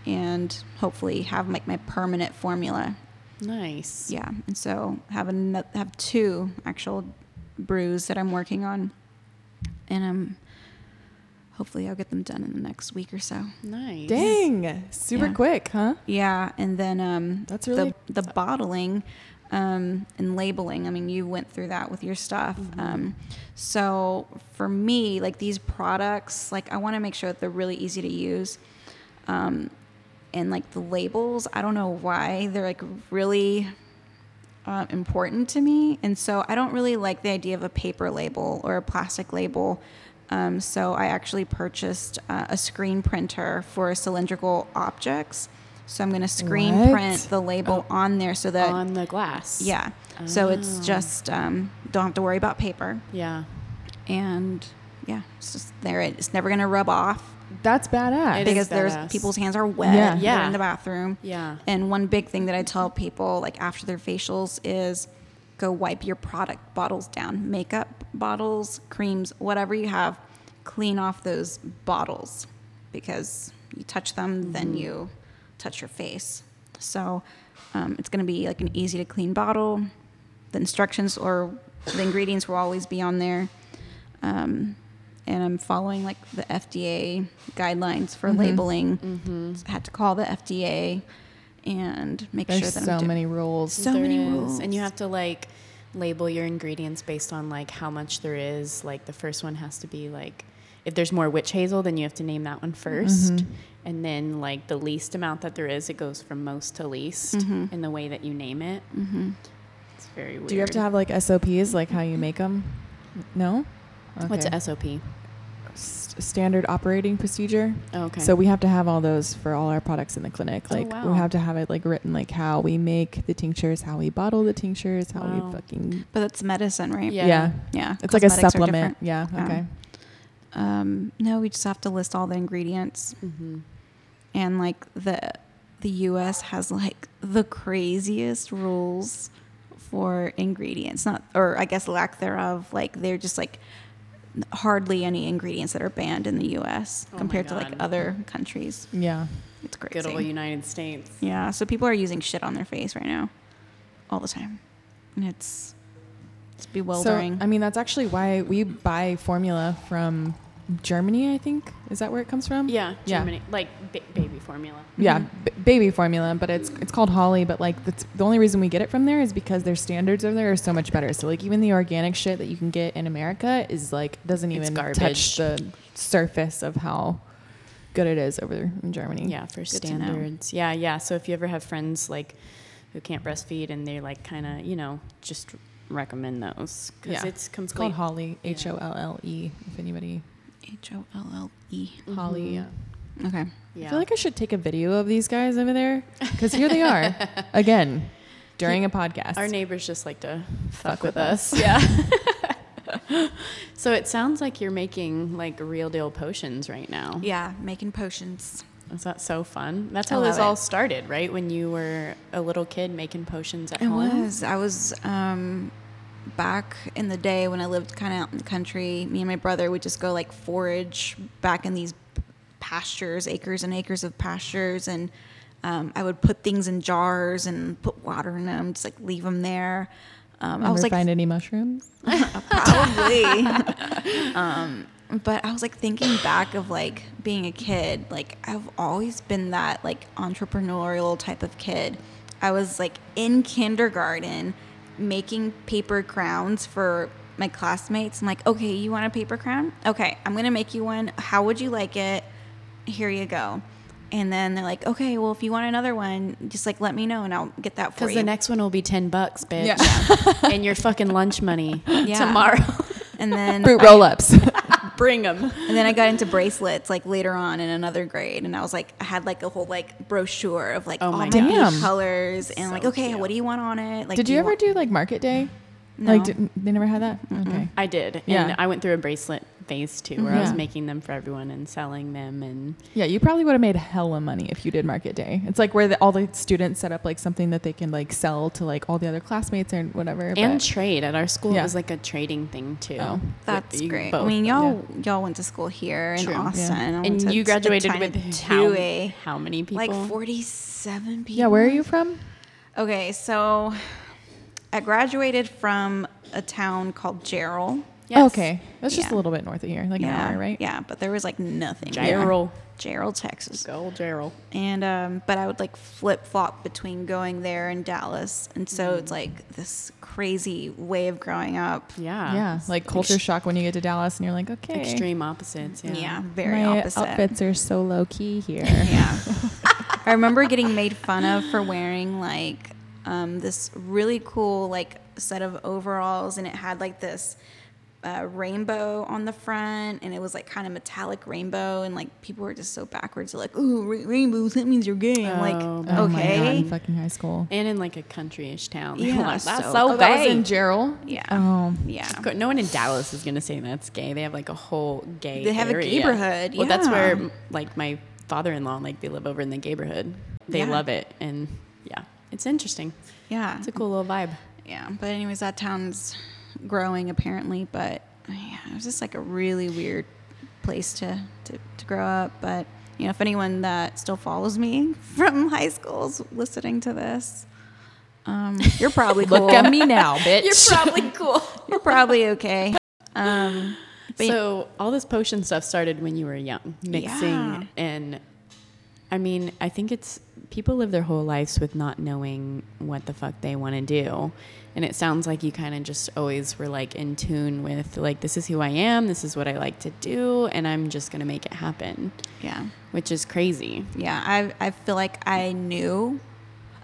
and hopefully have like my permanent formula. Nice. Yeah, and so have an, have two actual brews that I'm working on, and um, hopefully I'll get them done in the next week or so. Nice. Dang, super Yeah. quick, huh? Yeah, and then um, That's really- the, the bottling um, and labeling. I mean, you went through that with your stuff. Mm-hmm. Um, so for me, like these products, like I want to make sure that they're really easy to use. Um, and like the labels, I don't know why they're like really uh, important to me. And so I don't really like the idea of a paper label or a plastic label. Um, so I actually purchased uh, a screen printer for cylindrical objects. So I'm going to screen What? print the label on there so that, On the glass. yeah. So it's just, um, don't have to worry about paper. Yeah. And yeah, it's just there. It's never going to rub off That's badass. It is because there's badass. people's hands are wet. Yeah. Yeah. in the bathroom. Yeah. And one big thing that I tell people, like after their facials, is go wipe your product bottles down. Makeup bottles, creams, whatever you have, clean off those bottles because you touch them, then you touch your face. So um, it's going to be like an easy to clean bottle. The instructions or the ingredients will always be on there. Um, and I'm following like the FDA guidelines for mm-hmm. labeling. Mm-hmm. I had to call the FDA and make There's sure that so I'm do- many rules. So There many is. rules. And you have to like label your ingredients based on like how much there is. Like the first one has to be like if there's more witch hazel, then you have to name that one 1st mm-hmm. And then like the least amount that there is, it goes from most to least in the way that you name it. Mm-hmm. It's very weird. Do you have to have like SOPs, like how you make them? No. What's a SOP? S- standard operating procedure? Oh, okay. So we have to have all those for all our products in the clinic. Oh, Like wow. we have to have it like written, like how we make the tinctures, how we bottle the tinctures, how Wow. we fucking But that's medicine, right? Yeah. yeah. Yeah. It's like a supplement. Yeah. Yeah. Okay. Um, no, we just have to list all the ingredients. hmm And like the the US has like the craziest rules for ingredients. Not or I guess lack thereof. Like they're just like hardly any ingredients that are banned in the US Oh compared to like other countries. Yeah. It's crazy. Good old United States. Yeah, so people are using shit on their face right now, all the time, and it's it's bewildering. So I mean, that's actually why we buy formula from Germany. I think is that where it comes from? Yeah, Yeah. Germany, like ba- baby formula. Yeah, mm-hmm. b- baby formula, but it's it's called Holle. But like that's, the only reason we get it from there is because their standards over there are so much better. So like even the organic shit that you can get in America is like doesn't even touch the surface of how good it is over there in Germany. Yeah, for Good standards. Yeah, yeah. So if you ever have friends like who can't breastfeed and they're like kind of, you know, just recommend those because Yeah. it's it's called Holle. H O L L E. If anybody H O L L E. Holle. Yeah. Okay. Yeah. I feel like I should take a video of these guys over there because here they are again during a podcast. Our neighbors just like to fuck, Fuck with, with us. Yeah. so it sounds like you're making like real deal potions right now. Yeah, making potions. Is that so fun? That's how this love all started, right? When you were a little kid making potions at It home. It was. I was um, back in the day when I lived kind of out in the country. Me and my brother would just go like forage back in these pastures, acres and acres of pastures, and um, I would put things in jars and put water in them, just like leave them there. Um, I was like, find any mushrooms? probably. um, but I was like thinking back of like being a kid. Like I've always been that like entrepreneurial type of kid. I was like in kindergarten making paper crowns for my classmates. I'm like, okay, you want a paper crown? Okay, I'm gonna make you one. How would you like it? Here you go. And then they're like, okay, well, if you want another one, just like let me know and I'll get that for you. Because the next one will be 10 bucks, bitch. Yeah. and your fucking lunch money Yeah. tomorrow. and then Fruit roll ups. Bring them. And then I got into bracelets like later on in another grade, and I was like, I had like a whole like brochure of like Oh all my my gosh. beach colors, and like, okay, cute. what do you want on it? Like, Did do you ever want- do like market day? No. Like, didn't, they never had that? Okay. I did. Yeah. And I went through a bracelet phase too, where I was mm-hmm. making them for everyone and selling them. And Yeah, you probably would have made hella money if you did market day. It's like where the, all the students set up like something that they can like sell to like all the other classmates or whatever. and but- trade at our school. Yeah. It was like a trading thing too. Oh. That's You great. both. I mean, y'all y'all went to school here in True. Austin. I went and you graduated with how, 2A. how many people? like forty-seven people. yeah, where are you from? Okay, so I graduated from a town called Jarrell. Yes. Okay, that's just Yeah. a little bit north of here, like yeah, an hour, right? Yeah, but there was like nothing. there. Jarrell. Jarrell, Texas. Go Jarrell. and um, but I would like flip flop between going there and Dallas, and so it's like this crazy way of growing up. Yeah. Yeah, like culture shock when you get to Dallas and you're like, okay, Extreme opposites. Yeah. Yeah, very my opposite. outfits are so low key here. Yeah, I remember getting made fun of for wearing like um, this really cool like set of overalls, and it had like this. Uh, rainbow on the front, and it was like kind of metallic rainbow, and like people were just so backwards. They're like, "Ooh, ra- rainbows! That means you're gay." I'm like, Oh, Oh my God, in fucking high school. And in like a country-ish town. Yeah, like, that's so- so, Oh, that was in Jarrell. yeah, Oh, yeah." No one in Dallas is gonna say that's gay. They have like a whole gay. They have a area. neighborhood, Well, that's where like my father-in-law like they live over in the neighborhood. They Yeah. love it, and yeah, it's interesting. Yeah. It's a cool little vibe. Yeah. But anyways, that town's growing apparently, but yeah, it was just like a really weird place to, to, to grow up. But you know, if anyone that still follows me from high school is listening to this, um, you're probably cool. look at me now, bitch. You're probably cool. You're probably okay. Um, but so all this potion stuff started when you were young, mixing, Yeah. and I mean, I think it's people live their whole lives with not knowing what the fuck they want to do. And it sounds like you kind of just always were like in tune with like this is who I am, this is what I like to do, and I'm just gonna make it happen, yeah. which is crazy. Yeah, I I feel like I knew,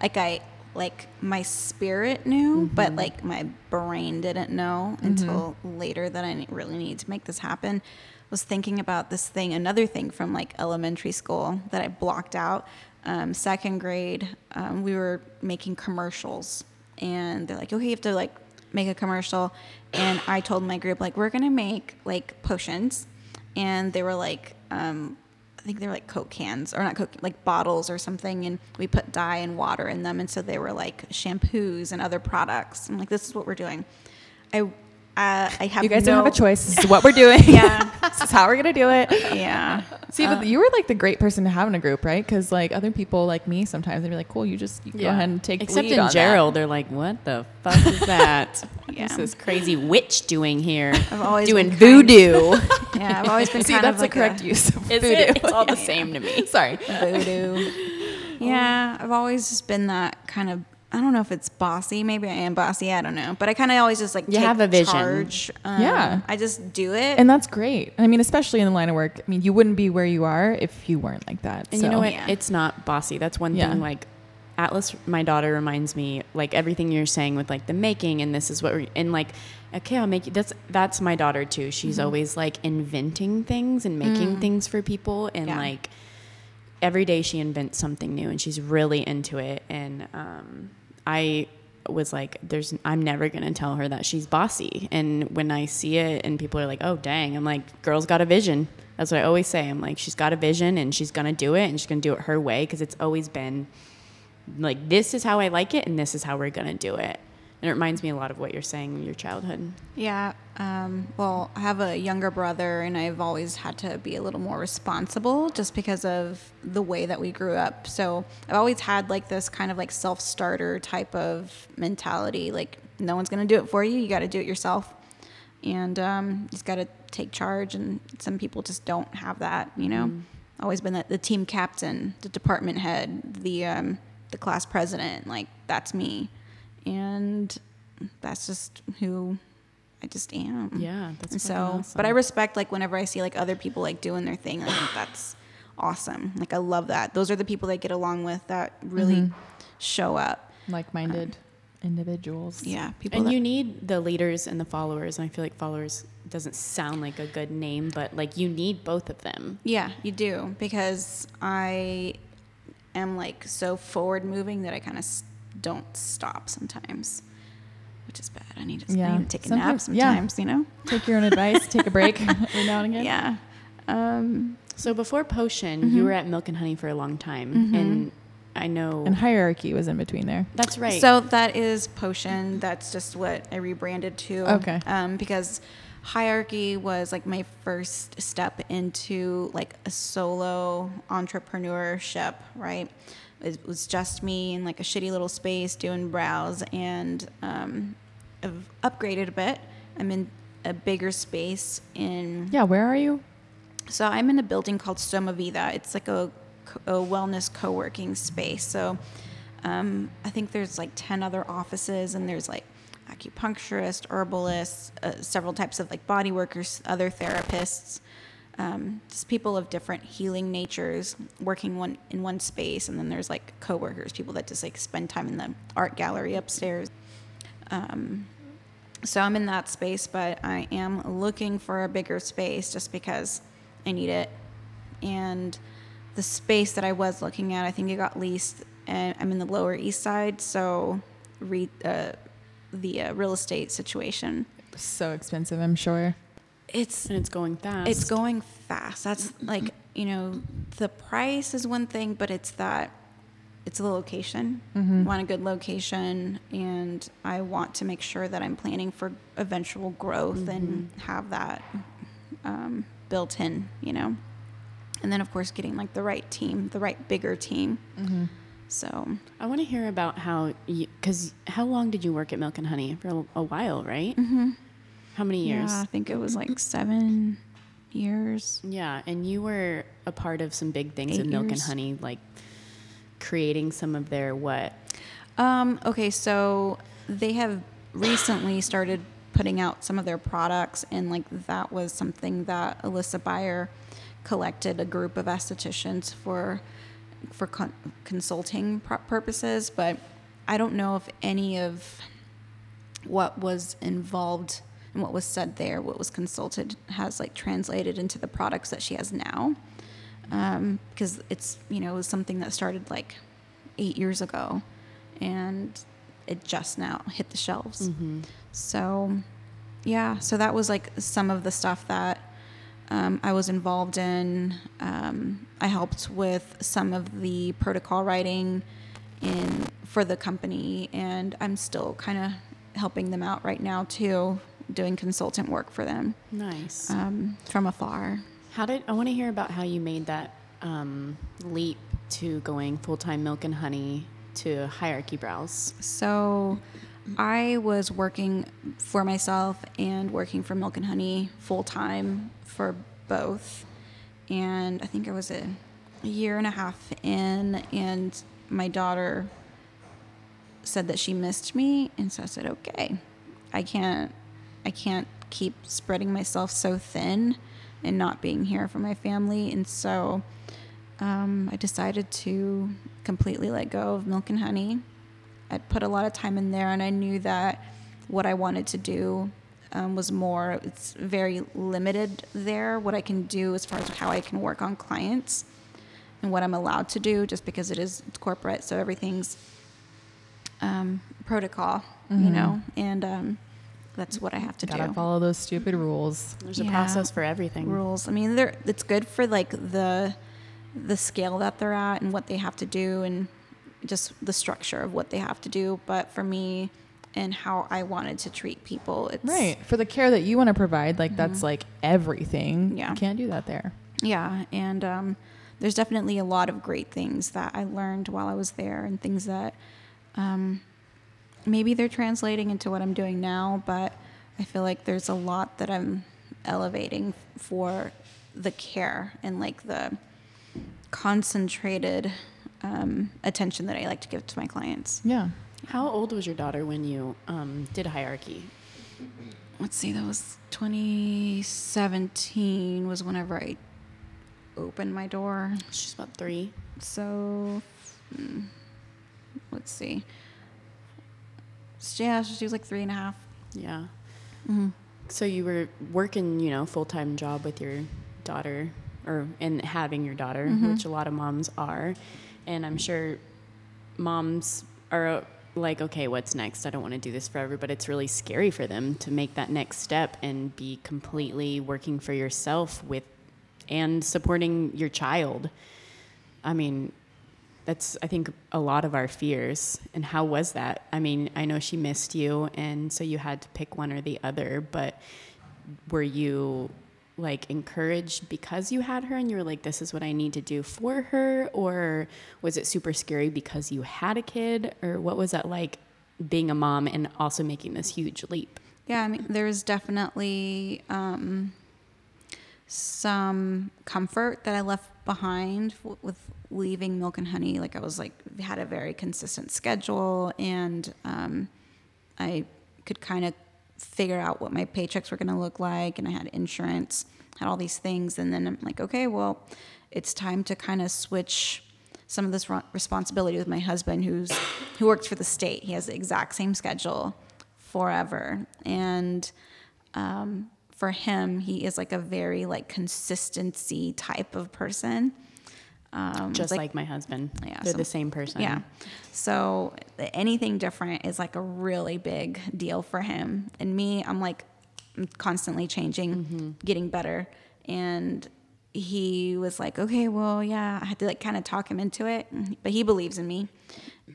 like I like my spirit knew, but mm-hmm. like my brain didn't know mm-hmm. until later that I really need to make this happen. Was thinking about this thing, another thing from like elementary school that I blocked out. Um, second grade, um, we were making commercials, and they're like, "Okay, you have to like make a commercial," and I told my group like, "We're gonna make like potions," and they were like. Um, I think they were like Coke cans or not Coke, like bottles or something. And we put dye and water in them. And so they were like shampoos and other products. I'm like, this is what we're doing. I, uh, I have You guys no, don't have a choice. This is what we're doing. Yeah. this is how we're gonna do it. Yeah. See, but you were like the great person to have in a group, right? Because like other people like me, sometimes they'd be like, "Cool, you just you go ahead and take Except lead in on that." Jarrell, they're like, "What the fuck is that? Yeah. What's this crazy witch doing here? I've always doing been kind- voodoo." Yeah. I've always been See, kind that's of the like correct a use of Is voodoo. it? It's all the same to me. Sorry. voodoo. yeah. I've always just been that kind of, I don't know if it's bossy. Maybe I am bossy. I don't know. But I kind of always just like You take have a vision. charge. Um, Yeah. I just do it. And that's great. I mean, especially in the line of work. I mean, you wouldn't be where you are if you weren't like that. And so. you know what? Yeah. It's not bossy. That's one Yeah. thing. Like Atlas, my daughter reminds me like everything you're saying with like the making and this is what we're and like okay, I'll make you. That's that's my daughter too. She's Mm-hmm. always like inventing things and making things for people and Mm. Yeah. like every day she invents something new and she's really into it and um, I was like there's I'm never going to tell her that she's bossy and when I see it and people are like oh dang I'm like girl's got a vision That's what I always say. I'm like, she's got a vision and she's gonna do it and she's gonna do it her way because it's always been like this is how I like it and this is how we're gonna do it. And it reminds me a lot of what you're saying in your childhood. Yeah. Um, well, I have a younger brother, and I've always had to be a little more responsible just because of the way that we grew up. So I've always had like this kind of like self starter type of mentality. Like, no one's going to do it for you. You got to do it yourself. And um, you just got to take charge. And some people just don't have that, you know? Always been the, the team captain, the department head, the, um, the class president. Like, that's me. And that's just who I just am. Yeah, that's and so. awesome. But I respect like whenever I see like other people like doing their thing. I think that's awesome. Like I love that. Those are the people that I get along with that really Mm-hmm. show up. Like-minded individuals. Yeah, people. And that, you need the leaders and the followers. And I feel like followers doesn't sound like a good name, but like you need both of them. yeah, you do because I am like so forward moving that I kind of s- don't stop sometimes, which is bad. I need to, I need to take a nap Sometimes- yeah. You know. Take your own advice. Take a break every now and again. Yeah. Um, So before Potion, Mm-hmm. you were at Milk and Honey for a long time, and I know And hierarchy was in between there. that's right. So that is Potion. That's just what I rebranded to. Okay. Um, because hierarchy was like my first step into like a solo entrepreneurship, right? It was just me in like a shitty little space doing brows and um, I've upgraded a bit. I'm in a bigger space in Yeah. Where are you? so I'm in a building called Soma Vida. It's like a, a wellness co-working space. So um, I think there's like 10 other offices and there's like acupuncturists, herbalists, uh, several types of like body workers, other therapists, um, just people of different healing natures working one in one space. And then there's like co-workers, people that just like spend time in the art gallery upstairs. Um, so I'm in that space, but I am looking for a bigger space just because I need it. And the space that I was looking at, I think it got leased, and I'm in the Lower East Side, so re, uh, the uh, real estate situation, So expensive, I'm sure. It's and it's going fast. it's going fast. That's like you know, the price is one thing, but it's that it's the location. Mm-hmm. Want a good location, and I want to make sure that I'm planning for eventual growth and have that um, built in. You know, and then of course getting like the right team, the right bigger team. Mm-hmm. So I want to hear about how you because how long did you work at Milk and Honey for a, a while, right? How many years? yeah, I think it was like seven years. Yeah, and you were a part of some big things Eight in Milk and. Honey, like creating some of their what? Um, okay, so they have recently started putting out some of their products, and like that was something that Alissa Bayer collected a group of estheticians for for con- consulting purposes. But I don't know if any of what was involved and what was said there, what was consulted, has like translated into the products that she has now. Um, because it's you know it was something that started like eight years ago, and it just now hit the shelves. Mm-hmm. So, yeah, so that was like some of the stuff that um, I was involved in. Um, I helped with some of the protocol writing in for the company, and I'm still kind of helping them out right now too, doing consultant work for them Nice. um, from afar. how did I want to hear about how you made that um, leap to going full time Milk and Honey to Hierarchy Brows? So I was working for myself and working for Milk and Honey full time for both. And I think I was a, a year and a half in, and my daughter said that she missed me, and so I said, "Okay, I can't, I can't keep spreading myself so thin and not being here for my family." And so um, I decided to completely let go of Milk and Honey. I'd put a lot of time in there, and I knew that what I wanted to do um, was more. It's very limited there. What I can do as far as how I can work on clients and what I'm allowed to do, just because it is it's corporate, so everything's um, protocol, you know. And um, that's what I have to do. Gotta do. follow those stupid rules. There's a process for everything. rules. I mean, they're it's good for like the the scale that they're at and what they have to do and just the structure of what they have to do. But for me and how I wanted to treat people, it's Right. For the care that you want to provide, like that's like everything. Yeah. You can't do that there. Yeah, and um, there's definitely a lot of great things that I learned while I was there, and things that um, maybe they're translating into what I'm doing now. But I feel like there's a lot that I'm elevating for the care and like the concentrated um, attention that I like to give to my clients. Yeah. How old was your daughter when you um, did hierarchy? Let's see, that was 2017 was whenever I opened my door. She's about three. So, mm, let's see. Yeah, she was like three and a half. Yeah. Mm-hmm. So you were working, you know, full time job with your daughter, or and having your daughter, Mm-hmm. which a lot of moms are, and I'm sure moms are like, okay, what's next? I don't want to do this forever, but it's really scary for them to make that next step and be completely working for yourself with and supporting your child. I mean, that's I think a lot of our fears. And how was that? I mean, I know she missed you, and so you had to pick one or the other. But were you like encouraged because you had her, and you were like, "This is what I need to do for her," or was it super scary because you had a kid, or what was that like being a mom and also making this huge leap? Yeah, I mean, there was definitely um, some comfort that I left behind with leaving Milk and Honey. Like I was like had a very consistent schedule, and um, I could kind of figure out what my paychecks were going to look like, and I had insurance, had all these things, and then I'm like, okay, well, it's time to kind of switch some of this responsibility with my husband, who's who works for the state. He has the exact same schedule forever, and um, for him, he is like a very like consistency type of person. Um, Just it's like, my husband, Yeah, they're so- the same person. yeah. So anything different is like a really big deal for him. And me, I'm like I'm constantly changing, getting better. And he was like, okay, well, yeah, I had to like kind of talk him into it, but he believes in me.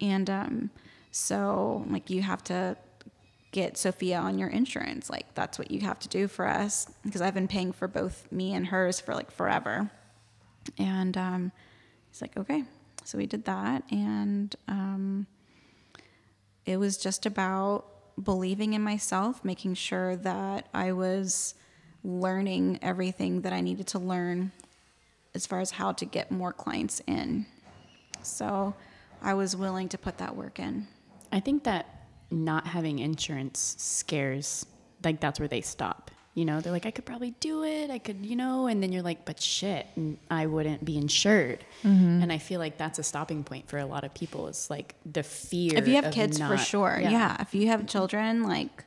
And um, so like you have to get Sophia on your insurance. Like that's what you have to do for us because I've been paying for both me and hers for like forever. And um, he's like, okay. So we did that. And um, it was just about believing in myself, making sure that I was learning everything that I needed to learn as far as how to get more clients in. So I was willing to put that work in. I think that not having insurance scares, like that's where they stop. You know, they're like, I could probably do it. I could, you know, and then you're like, but shit, i wouldn't be insured. Mm-hmm. And I feel like that's a stopping point for a lot of people. Is like the fear. if you have kids for not- sure yeah. if you have children like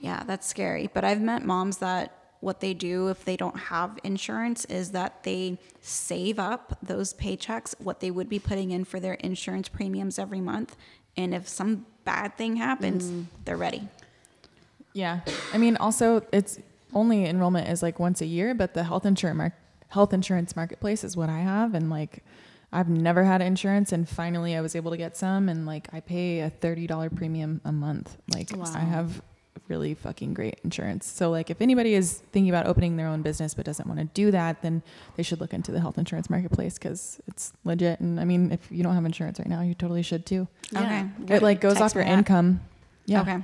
yeah that's scary but i've met moms that what they do if they don't have insurance is that they save up those paychecks what they would be putting in for their insurance premiums every month and if some bad thing happens Mm. they're ready Yeah. I mean, also, it's only enrollment is like once a year, but the health insurance mar- health insurance marketplace is what I have, and like, I've never had insurance, and finally, I was able to get some, and like, I pay a thirty dollar premium a month. Like, Wow. I have really fucking great insurance. So, like, if anybody is thinking about opening their own business but doesn't want to do that, then they should look into the health insurance marketplace because it's legit. And I mean, if you don't have insurance right now, you totally should too. Yeah. okay It like goes Text off your me that. income. Yeah. okay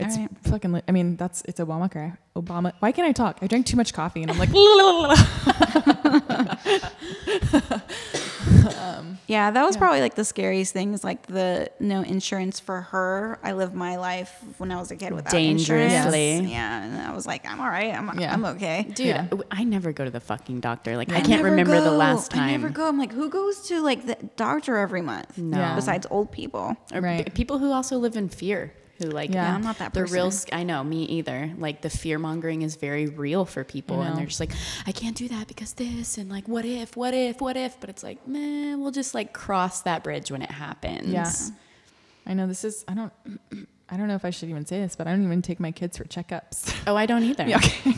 It's All right. fucking. Li- I mean, that's it's Obamacare. Obama. Why can't I talk? I drank too much coffee, and I'm like. Um, yeah, that was Yeah. probably like the scariest thing is like the no insurance for her. I lived my life when I was a kid without Dangerously. insurance. Yeah, and I was like, I'm all right. I'm, Yeah. I'm okay. Dude, Yeah. w- I never go to the fucking doctor. Like I, I can't never remember the last time. I never go. I'm like, who goes to like the doctor every month? No. Yeah. Besides old people. Or Right. p- people who also live in fear, who like Yeah. Yeah, I'm not that the real. person. sc- I know me either. Like the fear mongering is very real for people, and they're just like, I can't do that because this, and like, what if, what if, what if? But it's like, man, we'll just like cross that bridge when it happens. Yeah. I know this is. I don't. I don't know if I should even say this, but I don't even take my kids for checkups. Oh, I don't either. yeah. Okay.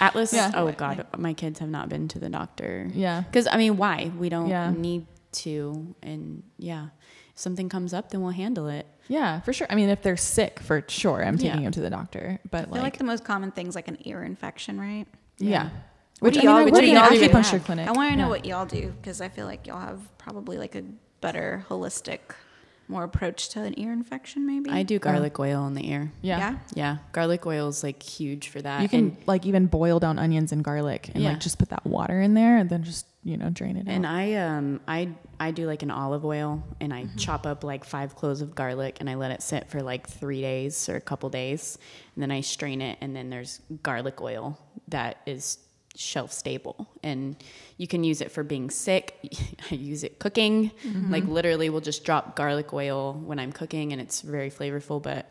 Atlas. Yeah. Oh God, my kids have not been to the doctor. Yeah. Because I mean, why? We don't Yeah. need to, and yeah, if something comes up, then we'll handle it. Yeah, for sure. I mean, if they're sick, for sure, I'm taking Yeah. them to the doctor. But I like, like, the most common thing's like an ear infection, right? yeah. Which do I y'all- I what do y'all do? acupuncture clinic. I want to know Yeah. what y'all do because I feel like y'all have probably like a better holistic, more approach to an ear infection. Maybe I do garlic oil in the ear. Yeah. Yeah. Yeah, garlic oil is like huge for that. You can and, like even boil down onions and garlic and Yeah. like just put that water in there and then just, you know, drain it and out. I um I I do like an olive oil and Mm-hmm. I chop up like five cloves of garlic and I let it sit for like three days or a couple days and then I strain it and then there's garlic oil that is shelf stable and you can use it for being sick. I use it cooking. Mm-hmm. Like literally we'll just drop garlic oil when I'm cooking and it's very flavorful but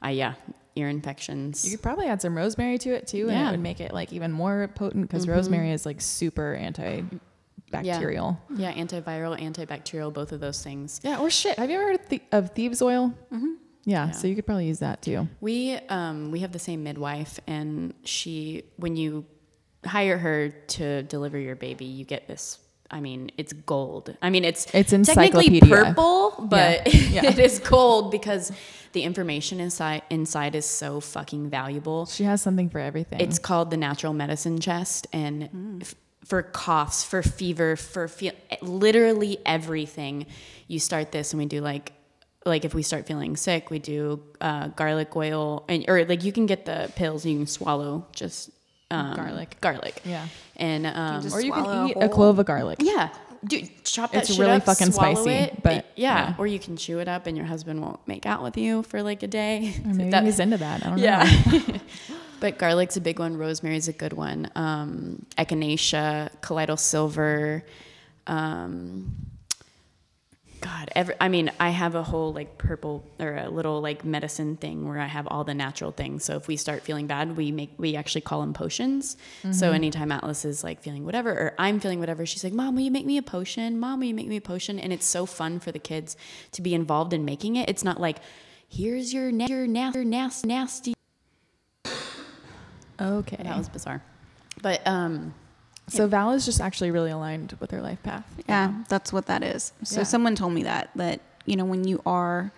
I yeah, ear infections. You could probably add some rosemary to it too, and it would make it like even more potent because rosemary is like super antibacterial. yeah, antiviral, antibacterial, both of those things. Yeah. or shit. Have you ever heard of, of thieves oil? Mm-hmm. Yeah, Yeah. So you could probably use that too. We um, we have the same midwife, and she when you hire her to deliver your baby, you get this. I mean, it's gold. I mean, it's It's technically purple, but Yeah. it is gold because the information inside inside is so fucking valuable. She has something for everything. It's called the natural medicine chest, and f- for coughs, for fever, for feel, literally everything. You start this, and we do like, like if we start feeling sick, we do uh, garlic oil, and or like you can get the pills you can swallow just um, Garlic. garlic, yeah. and um, just Or you can eat a whole- clove of garlic. yeah. Dude, chop that It's shit really up, fucking spicy, it, but, yeah. yeah. or you can chew it up, and your husband won't make out with you for like a day. Or maybe That- he's into that. I don't know. yeah. but garlic's a big one. Rosemary's a good one. Um, echinacea, colloidal silver. Um, God, every, I mean, I have a whole like purple or a little like medicine thing where I have all the natural things. So if we start feeling bad, we make we actually call them potions. So anytime Atlas is like feeling whatever or I'm feeling whatever, she's like, "Mom, will you make me a potion? Mom, will you make me a potion?" And it's so fun for the kids to be involved in making it. It's not like, "Here's your na- your nasty nasty nasty." Okay. That was bizarre. But um, so Val is just actually really aligned with her life path. Yeah, that's what that is. So Yeah. someone told me that that you know when you are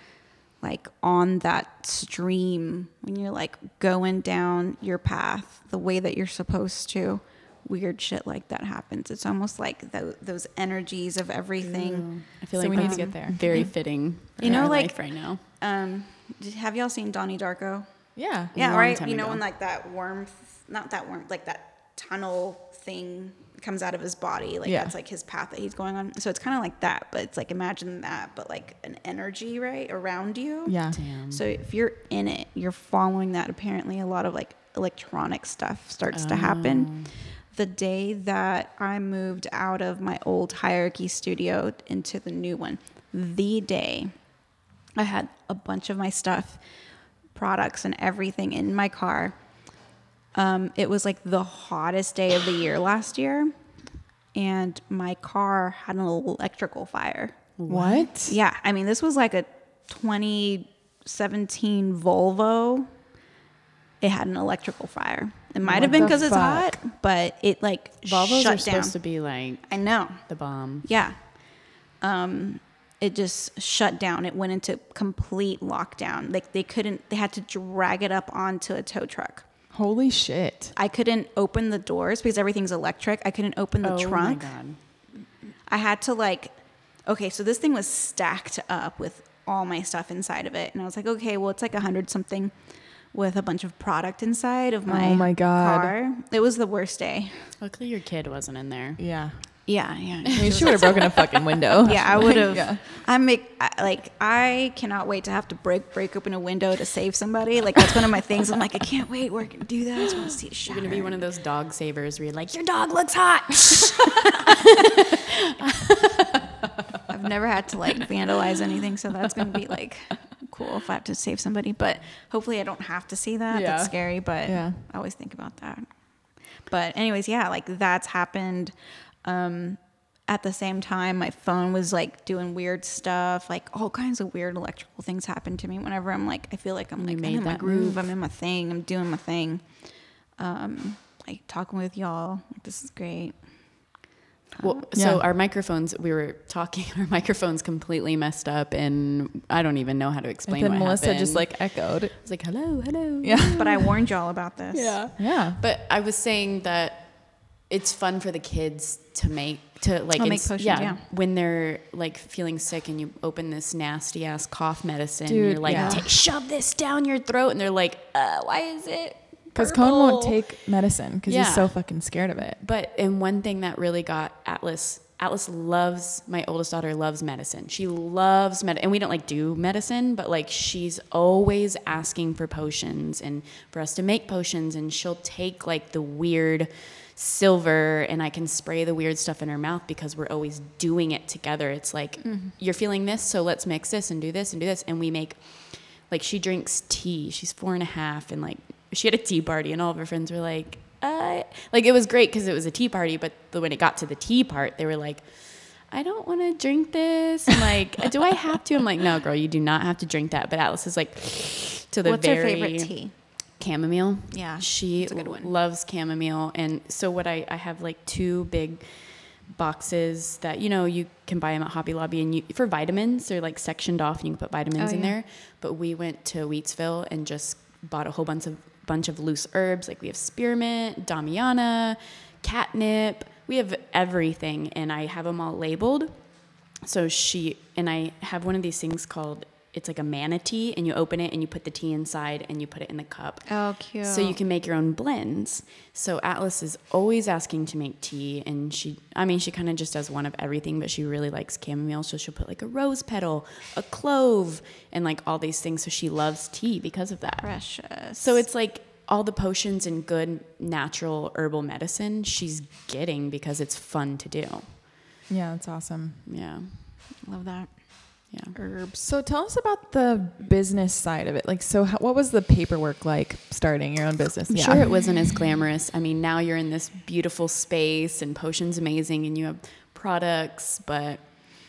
like on that stream, when you're like going down your path the way that you're supposed to, weird shit like that happens. It's almost like tho- those energies of everything. I feel So like we need to get there. Very fitting. For You know, our like- life right now. Um, did- have y'all seen Donnie Darko? Yeah. Yeah, long right. time You know ago. when like that worm, not that worm, like that tunnel thing comes out of his body. Like Yeah. that's like his path that he's going on. So it's kind of like that, but it's like imagine that, but like an energy right around you. Yeah. Damn. So if you're in it, you're following that. Apparently, a lot of like electronic stuff starts to happen. Oh. The day that I moved out of my old hierarchy studio into the new one, the day I had a bunch of my stuff, products, and everything in my car. Um, it was like the hottest day of the year last year, and my car had an electrical fire. What? Yeah, I mean, this was like a 2017 Volvo. It had an electrical fire. It might have been because it's hot, but it like Volvos shut are down. supposed to be like I know. the bomb. Yeah. Um, it just shut down. It went into complete lockdown. Like they couldn't. They had to drag it up onto a tow truck. Holy shit. I couldn't open the doors because everything's electric. I couldn't open the oh trunk. my god. I had to like, okay, so this thing was stacked up with all my stuff inside of it, and I was like, okay, well, it's like a hundred something with a bunch of product inside of oh my Oh my God. car. It was the worst day. Luckily your kid wasn't in there. Yeah. Yeah, yeah. I mean, she would have broken a fucking window. Yeah, I would have. Yeah. I make I- like I cannot wait to have to break break open a window to save somebody. Like that's one of my things. I'm like I can't wait. We're gonna do that. I just want to see it You're gonna be one of those dog savers where you're like, your dog looks hot. I've never had to like vandalize anything, so that's gonna be like cool if I have to save somebody. But hopefully, I don't have to see that. Yeah. That's scary, but Yeah. I always think about that. But anyways, yeah, like that's happened. Um, at the same time, my phone was like doing weird stuff. Like all kinds of weird electrical things happen to me whenever I'm like, I feel like I'm like I'm in my groove. move. I'm in my thing. I'm doing my thing. Um, like talking with y'all. Like, this is great. Well, Yeah. so our microphones, we were talking, our microphones completely messed up, and I don't even know how to And explain then what Melissa happened. just like echoed. It's like, hello, hello. Yeah. But I warned y'all about this. Yeah. Yeah. But I was saying that it's fun for the kids to make to like Oh, make potions, yeah, yeah. when they're like feeling sick and you open this nasty ass cough medicine Dude, you're like yeah. Shove this down your throat and they're like uh, why is it Because Cone won't take medicine because Yeah. he's so fucking scared of it. But and one thing that really got Atlas Atlas loves my oldest daughter loves medicine. She loves med and we don't like do medicine, but like she's always asking for potions and for us to make potions and she'll take like the weird silver and I can spray the weird stuff in her mouth because we're always doing it together. It's like you're feeling this, so let's mix this and do this and do this and we make like she drinks tea. She's four and a half, and like she had a tea party, and all of her friends were like, uh, like it was great because it was a tea party. But the, when it got to the tea part, they were like, I don't want to drink this. And like, do I have to? I'm like, no, girl, you do not have to drink that. But Atlas is like, to the What's very your favorite tea? Chamomile. Yeah, she a good one. loves chamomile, and so what I I have like two big boxes that you know you can buy them at Hobby Lobby, and you for vitamins they're like sectioned off, and you can put vitamins Oh, in yeah. there. But we went to Wheatsville and just bought a whole bunch of bunch of loose herbs, like we have spearmint, damiana, catnip. We have everything, and I have them all labeled. So she and I have one of these things called it's like a manatee, and you open it and you put the tea inside and you put it in the cup. Oh, cute. So you can make your own blends. So Atlas is always asking to make tea, and she, I mean, she kind of just does one of everything, but she really likes chamomile. So she'll put like a rose petal, a clove, and like all these things. So she loves tea because of that. precious. So it's like all the potions and good natural herbal medicine she's getting because it's fun to do. Yeah, that's awesome. Yeah. love that. Yeah. Herbs. So tell us about the business side of it. Like, so how, what was the paperwork like starting your own business? I'm sure it wasn't as glamorous. I mean, now you're in this beautiful space and Potion's amazing and you have products, but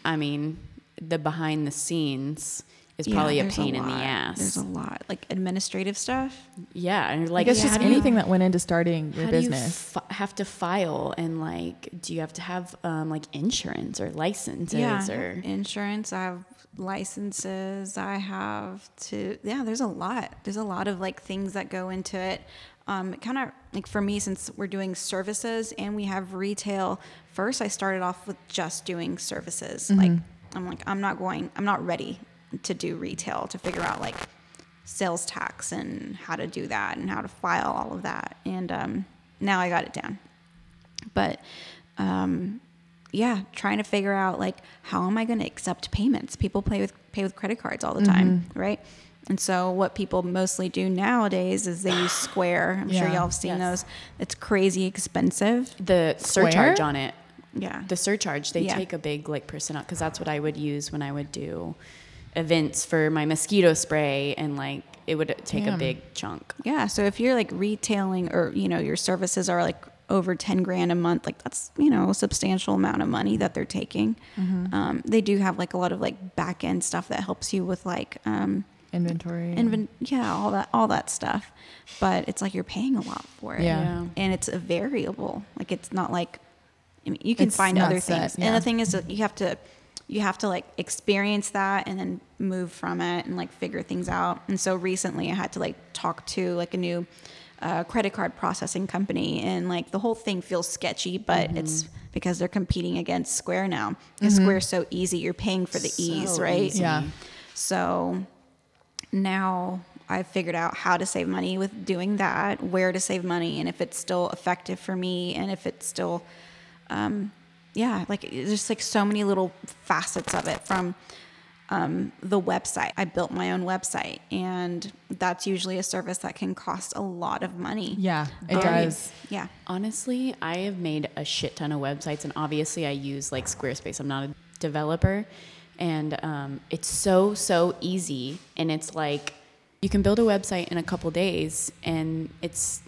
I mean, the behind the scenes is probably a there's pain in the ass. There's a lot like administrative stuff. yeah, and you're I like, guess how just do you- anything that went into starting your how business. do you fi- have to file and like, do you have to have um, like insurance or licenses yeah, or insurance. I have licenses. I have to. Yeah, there's a lot. There's a lot of like things that go into it. Um, kind of like for me, since we're doing services and we have retail. First, I started off with just doing services. Like I'm like I'm not going. I'm not ready to do retail to figure out like sales tax and how to do that and how to file all of that. And um, now I got it down. But um, yeah, trying to figure out like how am I going to accept payments? People pay with pay with credit cards all the time, right? And so what people mostly do nowadays is they use Square. I'm sure y'all have seen Yes. those. It's crazy expensive. the surcharge on it. Yeah. the surcharge they Yeah. take a big like percent because that's what i would use when i would do events for my mosquito spray and like it would take a big chunk Yeah. So if you're like retailing or, you know, your services are like over 10 grand a month, like that's, you know, a substantial amount of money that they're taking. Um, they do have like a lot of like back end stuff that helps you with like, um, Inventory. inven- yeah, all that, all that stuff. But it's like you're paying a lot for it. Yeah. Yeah. And it's a variable. Like it's not like, I mean, you can It's find other set, things. yeah. And the thing is that you have to, you have to like experience that and then move from it and like figure things out. And so recently I had to like talk to like a new uh, credit card processing company and like the whole thing feels sketchy, but Mm-hmm. it's because they're competing against Square now. Because Square's so easy. You're paying for the ease, right? easy. Yeah. So now I've figured out how to save money with doing that, where to save money, and if it's still effective for me, and if it's still, um, yeah, like there's just like so many little facets of it from um, the website. I built my own website, and that's usually a service that can cost a lot of money. yeah, it Um, does. Yeah. honestly i have made a shit ton of websites and obviously i use like squarespace i'm not a developer and um, it's so so easy and it's like you can build a website in a couple days and it's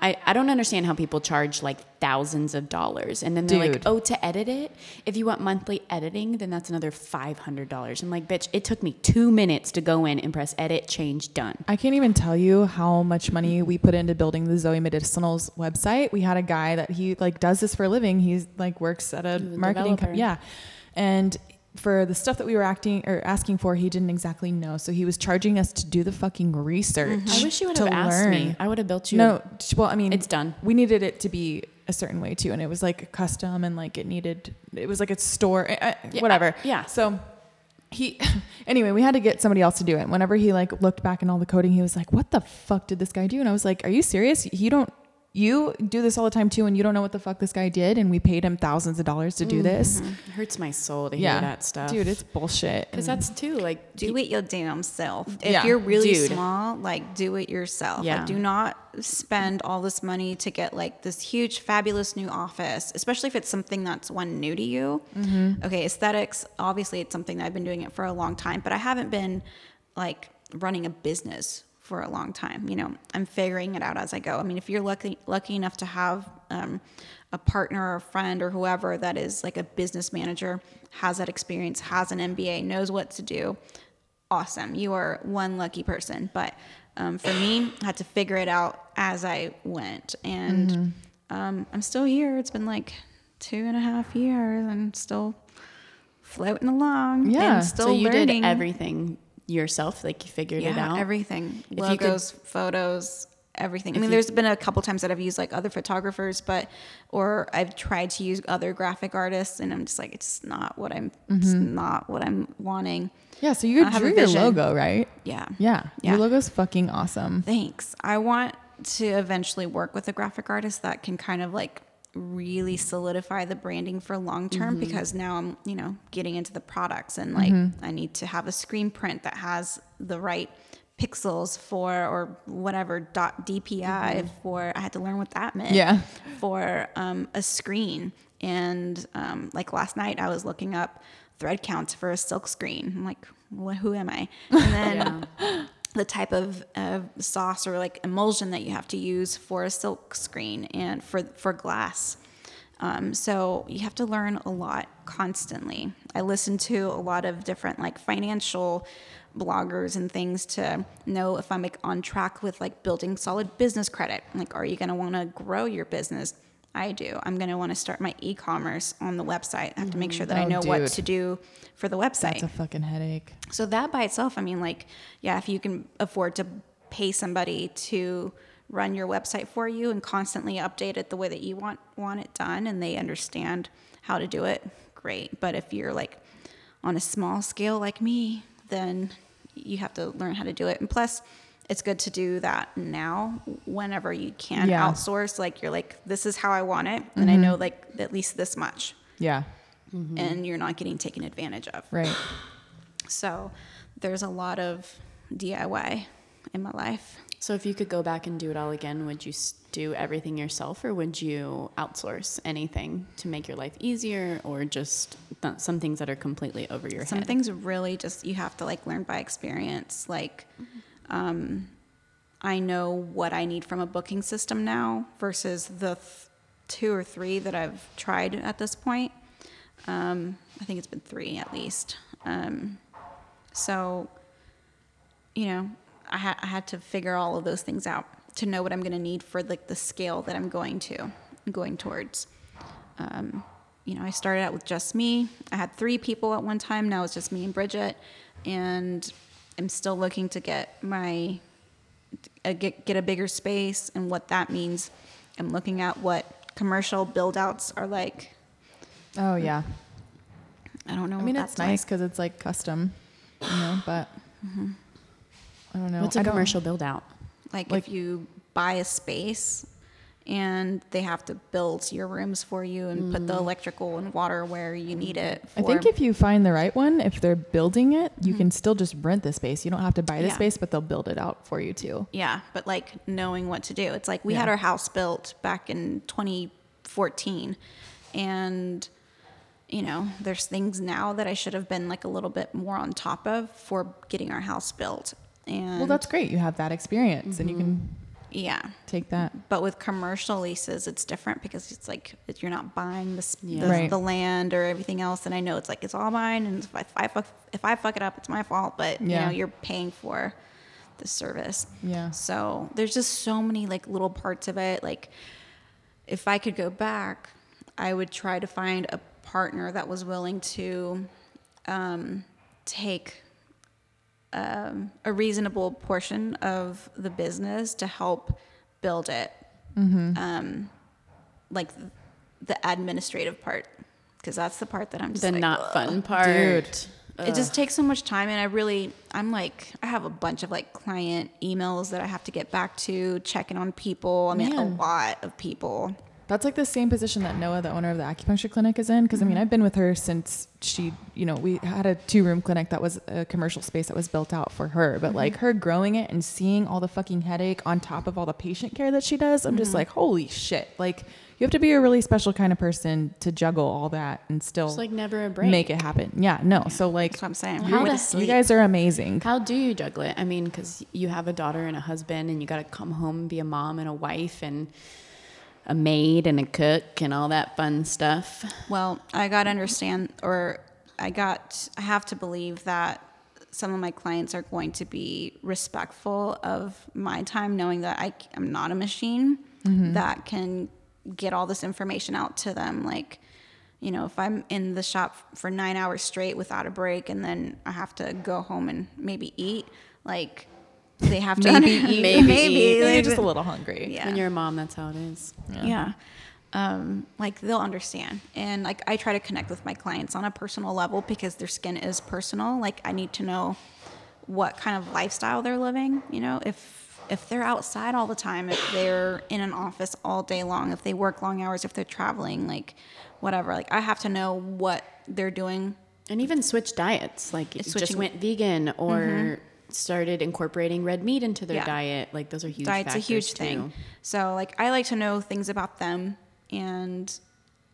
I, I don't understand how people charge like thousands of dollars and then they're like, oh, to edit it, if you want monthly editing, then that's another $500. I'm like, bitch, it took me two minutes to go in and press edit, change, done. I can't even tell you how much money we put into building the Zoe Medicinals website. We had a guy that he like does this for a living. He's like works at a a marketing company. Yeah. And for the stuff that we were acting or asking for, he didn't exactly know. So he was charging us to do the fucking research. I wish you would have asked me. I would have built you. No, well, I mean, It's done. We needed it to be a certain way too, and it was like custom and like it needed. It was like a store, uh, Yeah, whatever. yeah. So he, anyway, we had to get somebody else to do it. Whenever he like looked back in all the coding, he was like, "What the fuck did this guy do?" And I was like, "Are you serious? You don't." You do this all the time too, and you don't know what the fuck this guy did, and we paid him thousands of dollars to do mm-hmm. this. It hurts my soul to Yeah, hear that stuff. dude, it's bullshit. Because that's too, like, do it your damn self. If Yeah. you're really Dude. small, like do it yourself. Yeah. Like do not spend all this money to get like this huge, fabulous new office, especially if it's something that's one new to you. Mm-hmm. Okay, aesthetics, obviously it's something that I've been doing it for a long time, but I haven't been like running a business for a long time. You know, I'm figuring it out as I go. I mean, if you're lucky lucky enough to have um, a partner or a friend or whoever that is like a business manager, has that experience, has an MBA, knows what to do, awesome. You are one lucky person. But um, for me, I had to figure it out as I went, and Mm-hmm. um, I'm still here. It's been like two and a half years, and still floating along. Yeah. and still so you learning. did everything yourself? Like, you figured it out? everything. If you could- Logos, photos, everything. I mean, you- there's been a couple times that I've used like other photographers, but or I've tried to use other graphic artists, and I'm just like, it's not what I'm. It's Mm-hmm. not what I'm wanting. yeah. So you I have a drew your logo, right? Yeah. Yeah. Yeah. Your logo's fucking awesome. Thanks. I want to eventually work with a graphic artist that can kind of like really solidify the branding for long term Mm-hmm. because now I'm, you know, getting into the products and like I need to have a screen print that has the right pixels for or whatever dot DPI for I had to learn what that meant. Mm-hmm. Yeah. For um, a screen. And um, like last night I was looking up thread counts for a silk screen. I'm like, what, who am I? And then the type of uh, sauce or like emulsion that you have to use for a silk screen and for for glass. Um, so you have to learn a lot constantly. I listen to a lot of different like financial bloggers and things to know if I'm like on track with like building solid business credit. Like, are you going to want to grow your business? I do. I'm going to want to start my e-commerce on the website. I have to make sure that I Oh, know what to do for the website. That's a fucking headache. So that by itself, I mean, like, yeah, if you can afford to pay somebody to run your website for you and constantly update it the way that you want want it done, and they understand how to do it, great. But if you're like on a small scale like me, then you have to learn how to do it. And plus, it's good to do that now whenever you can Yeah. outsource. Like you're like, this is how I want it, and I know mm-hmm. like at least this much, Yeah. Mm-hmm. and you're not getting taken advantage of. Right. So there's a lot of DIY in my life. So if you could go back and do it all again, would you do everything yourself or would you outsource anything to make your life easier or just th- some things that are completely over your head? Some things really just you have to like learn by experience. Like, mm-hmm. Um, I know what I need from a booking system now versus the th- two or three that I've tried at this point. Um, I think it's been three at least. Um, so, you know, I, ha- I had to figure all of those things out to know what I'm going to need for like the scale that I'm going to, going towards. Um, you know, I started out with just me. I had three people at one time. Now it's just me and Bridget, and I'm still looking to get my uh, get get a bigger space and what that means. I'm looking at what commercial build outs are like. Oh yeah. I don't know. I mean, what it's that's nice like. because it's like custom, you know. But I don't know. What's I a don't- commercial build out? Like, Like- if you buy a space and they have to build your rooms for you and put the mm. electrical and water where you need it. I think if you find the right one, if they're building it, you can mm-hmm. still just rent the space. You don't have to buy the Yeah. space, but they'll build it out for you too. yeah, but like knowing what to do. It's like we had our house built back in 2014 and you know, there's things now that I should have been like a little bit more on top of for getting our house built. And Well, that's great. You have that experience, and you can mm-hmm. Yeah. take that. But with commercial leases, it's different because it's like you're not buying the, Yeah. the, Right. the land or everything else. And I know it's like it's all mine, and if I, if I fuck if I fuck it up, it's my fault. But you Yeah. know, you're paying for the service. Yeah. So there's just so many like little parts of it. Like if I could go back, I would try to find a partner that was willing to um, take um, a reasonable portion of the business to help build it. Um, like the administrative part, because that's the part that I'm just The like, not "Ugh." fun part. Dude. It just takes so much time, and I really, I'm like, I have a bunch of like client emails that I have to get back to, checking on people. I mean, a lot of people. That's like the same position that Noah, the owner of the acupuncture clinic, is in. Because I mean, mm-hmm. I've been with her since she, you know, we had a two room clinic that was a commercial space that was built out for her. But like mm-hmm. her growing it and seeing all the fucking headache on top of all the patient care that she does, I'm just mm-hmm. like, holy shit. Like, you have to be a really special kind of person to juggle all that and still like never a break. make it happen. Yeah, no. So like, That's what I'm saying. How the- you guys are amazing. How do you juggle it? I mean, because you have a daughter and a husband, and you got to come home and be a mom and a wife and a maid and a cook and all that fun stuff. Well, I got to understand, or I got, I have to believe that some of my clients are going to be respectful of my time, knowing that I, am not a machine mm-hmm. that can get all this information out to them. Like, you know, if I'm in the shop for nine hours straight without a break and then I have to go home and maybe eat, like, they have to Maybe eat. Maybe. Maybe, eat. You're just a little hungry. yeah. When you're a mom, that's how it is. yeah, Um, like they'll understand. And like i try to connect with my clients on a personal level because their skin is personal. Like i need to know what kind of lifestyle they're living you know? If if they're outside all the time if they're in an office all day long if they work long hours if they're traveling like whatever. Like i have to know what they're doing. And even switch diets, like It's just switching- went vegan or started incorporating red meat into their Yeah. diet. Like those are huge. diet's a huge too. thing so like i like to know things about them and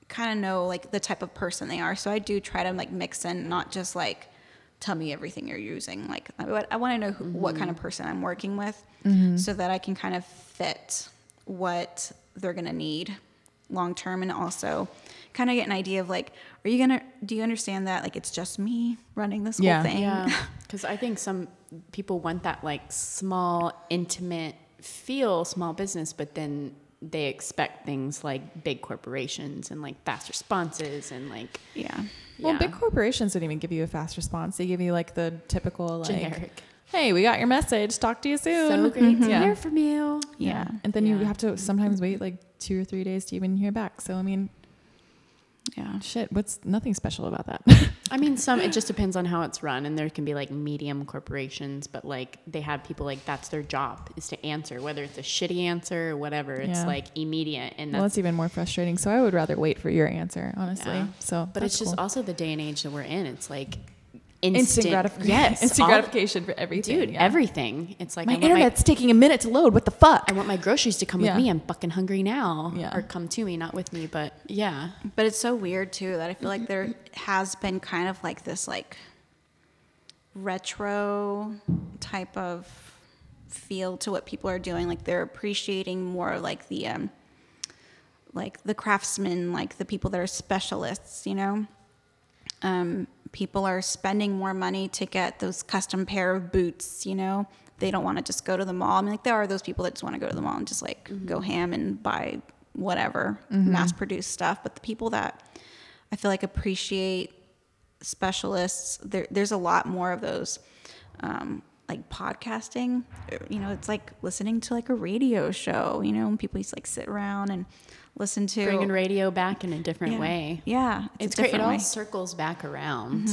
kind of know like the type of person they are so i do try to like mix in not just like tell me everything you're using like i, I want to know who, what kind of mm-hmm. person i'm working with mm-hmm. so that i can kind of fit what they're going to need long term and also kind of get an idea of like are you gonna do you understand that like it's just me running this Yeah. whole thing Yeah, because I think some people want that like small, intimate feel, small business, but then they expect things like big corporations and like fast responses and like yeah Well, yeah, big corporations don't even give you a fast response. They give you like the typical like, generic. "Hey, we got your message. Talk to you soon." So great to Yeah. hear from you. yeah And then you have to mm-hmm. sometimes wait like two or three days to even hear back. So I mean, yeah shit, what's nothing special about that? I mean, some it just depends on how it's run, and there can be like medium corporations, but like they have people like that's their job is to answer, whether it's a shitty answer or whatever. It's Yeah. like immediate, and well, that's even more frustrating. So I would rather wait for your answer, honestly. Yeah. So, But that's it's just cool. also the day and age that we're in. It's like instant, instant, gratification. Yes, instant all- gratification for everything. dude. yeah. Everything. It's like my I want my, internet's taking a minute to load. What the fuck? I want my groceries to come Yeah. with me. I'm fucking hungry now. Yeah. Or come to me, not with me. But yeah. But it's so weird too that I feel like there has been kind of like this like retro type of feel to what people are doing. Like they're appreciating more like the um like the craftsmen, like the people that are specialists, you know? Um, people are spending more money to get those custom pair of boots, you know? They don't want to just go to the mall. I mean, like there are those people that just want to go to the mall and just like go ham and buy whatever mass produced stuff. But the people that I feel like appreciate specialists, there, there's a lot more of those. Um, like podcasting, you know, it's like listening to like a radio show, you know, when people just like sit around and listen to Bringing radio back in a different yeah. way. Yeah, It's, a great. It all way. circles back around.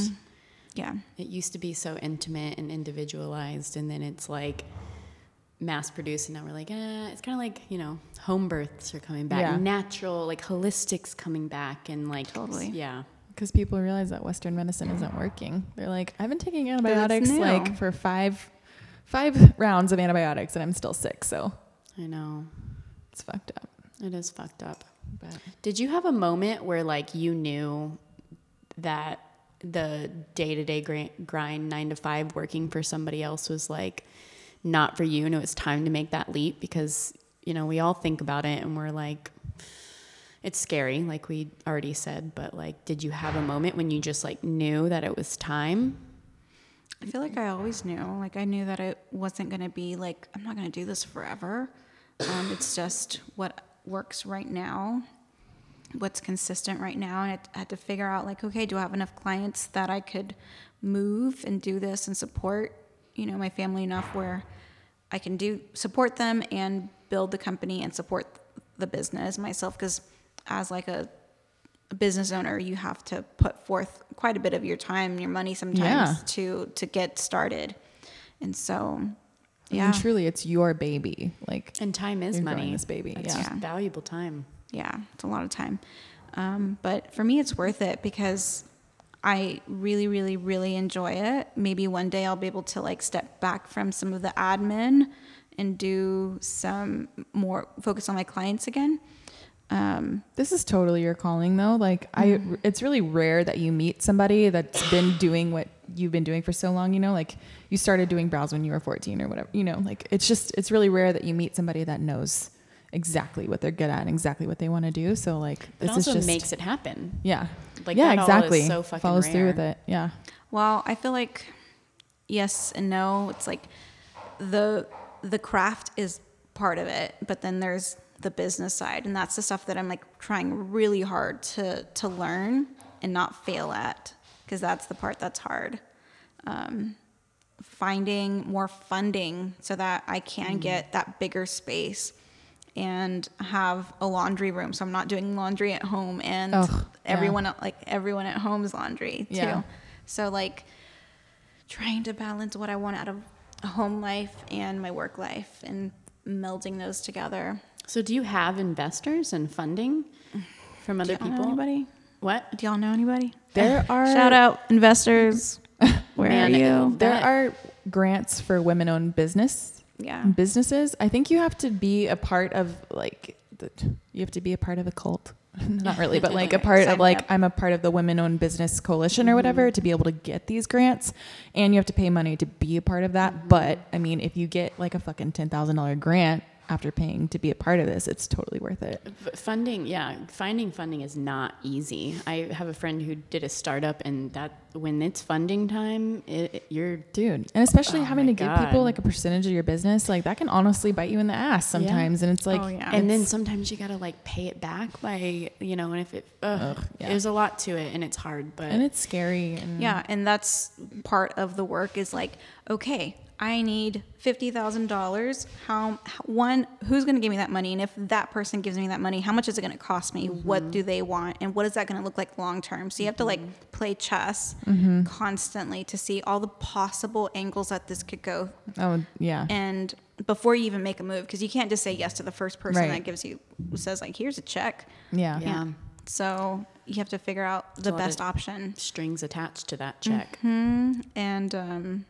Yeah, It used to be so intimate and individualized, and then it's like mass produced, and now we're like, eh, it's kind of like you know, home births are coming back, Yeah. natural, like holistics coming back, and like Totally. yeah, because people realize that Western medicine isn't working. They're like, I've been taking antibiotics like for five five rounds of antibiotics, and I'm still sick. So I know it's fucked up. It is fucked up. But Did you have a moment where like you knew that the day to day grind, nine to five working for somebody else was like not for you and it was time to make that leap because, you know, we all think about it and we're like, it's scary, like we already said, but like, did you have a moment when you just like knew that it was time? I feel like I always knew. Like I knew that it wasn't going to be like I'm not going to do this forever. Um, it's just what works right now, what's consistent right now, and I had to figure out like, okay, do I have enough clients that I could move and do this and support, you know, my family enough where I can do support them and build the company and support the business myself because as like a a business owner, you have to put forth quite a bit of your time your money sometimes Yeah. to to get started. And so, I yeah, mean, truly, it's your baby. Like, And time is money. this baby, That's yeah. valuable time. yeah, it's a lot of time. Um, but for me, it's worth it because I really, really, really enjoy it. Maybe one day I'll be able to like step back from some of the admin and do some more focus on my clients again. Um, this is totally your calling, though. Like, I, it's really rare that you meet somebody that's been doing what you've been doing for so long. You know, like you started doing brows when you were 14 or whatever. You know, like it's just, it's really rare that you meet somebody that knows exactly what they're good at and exactly what they want to do. So, like, It this also is just makes it happen. Yeah. Like, yeah, that all is exactly. so fucking Follows through with it. Yeah. Well, I feel like yes and no. It's like the the craft is part of it, but then there's the business side, and that's the stuff that I'm like trying really hard to to learn and not fail at, because that's the part that's hard. Um, finding more funding so that I can get that bigger space and have a laundry room so I'm not doing laundry at home and Ugh, everyone el- like everyone at home's laundry too. Yeah. So like trying to balance what I want out of a home life and my work life and melding those together. So, do you have investors and funding from other Do y'all know people? anybody? What? Do y'all know anybody? There are Shout out investors. Where Man, are you? There That- are grants for women-owned business Yeah. businesses. I think you have to be a part of like the, you have to be a part of a cult. Not really, but like a part of like. I'm a part of the women-owned business coalition or whatever to be able to get these grants, and you have to pay money to be a part of that. Mm-hmm. But I mean, if you get like a fucking ten thousand dollar grant after paying to be a part of this, it's totally worth it. F- funding, yeah, finding funding is not easy. I have a friend who did a startup, and that when it's funding time, it, it- you're Dude, and especially Oh having my to give people like a percentage of your business, like that can honestly bite you in the ass sometimes. And it's like, Oh, yeah. and then sometimes you gotta like pay it back by you know, and if it, ugh, Ugh, yeah. there's a lot to it, and it's hard, but and it's scary. And Yeah, and that's part of the work is like, okay, I need fifty thousand dollars. How how- one, who's going to give me that money? And if that person gives me that money, how much is it going to cost me? What do they want? And what is that going to look like long term? So you have to like play chess constantly to see all the possible angles that this could go, oh yeah, and before you even make a move, because you can't just say yes to the first person Right. that gives you says like, here's a check. yeah, yeah, So you have to figure out the best option. strings attached to that check. Hmm. and um,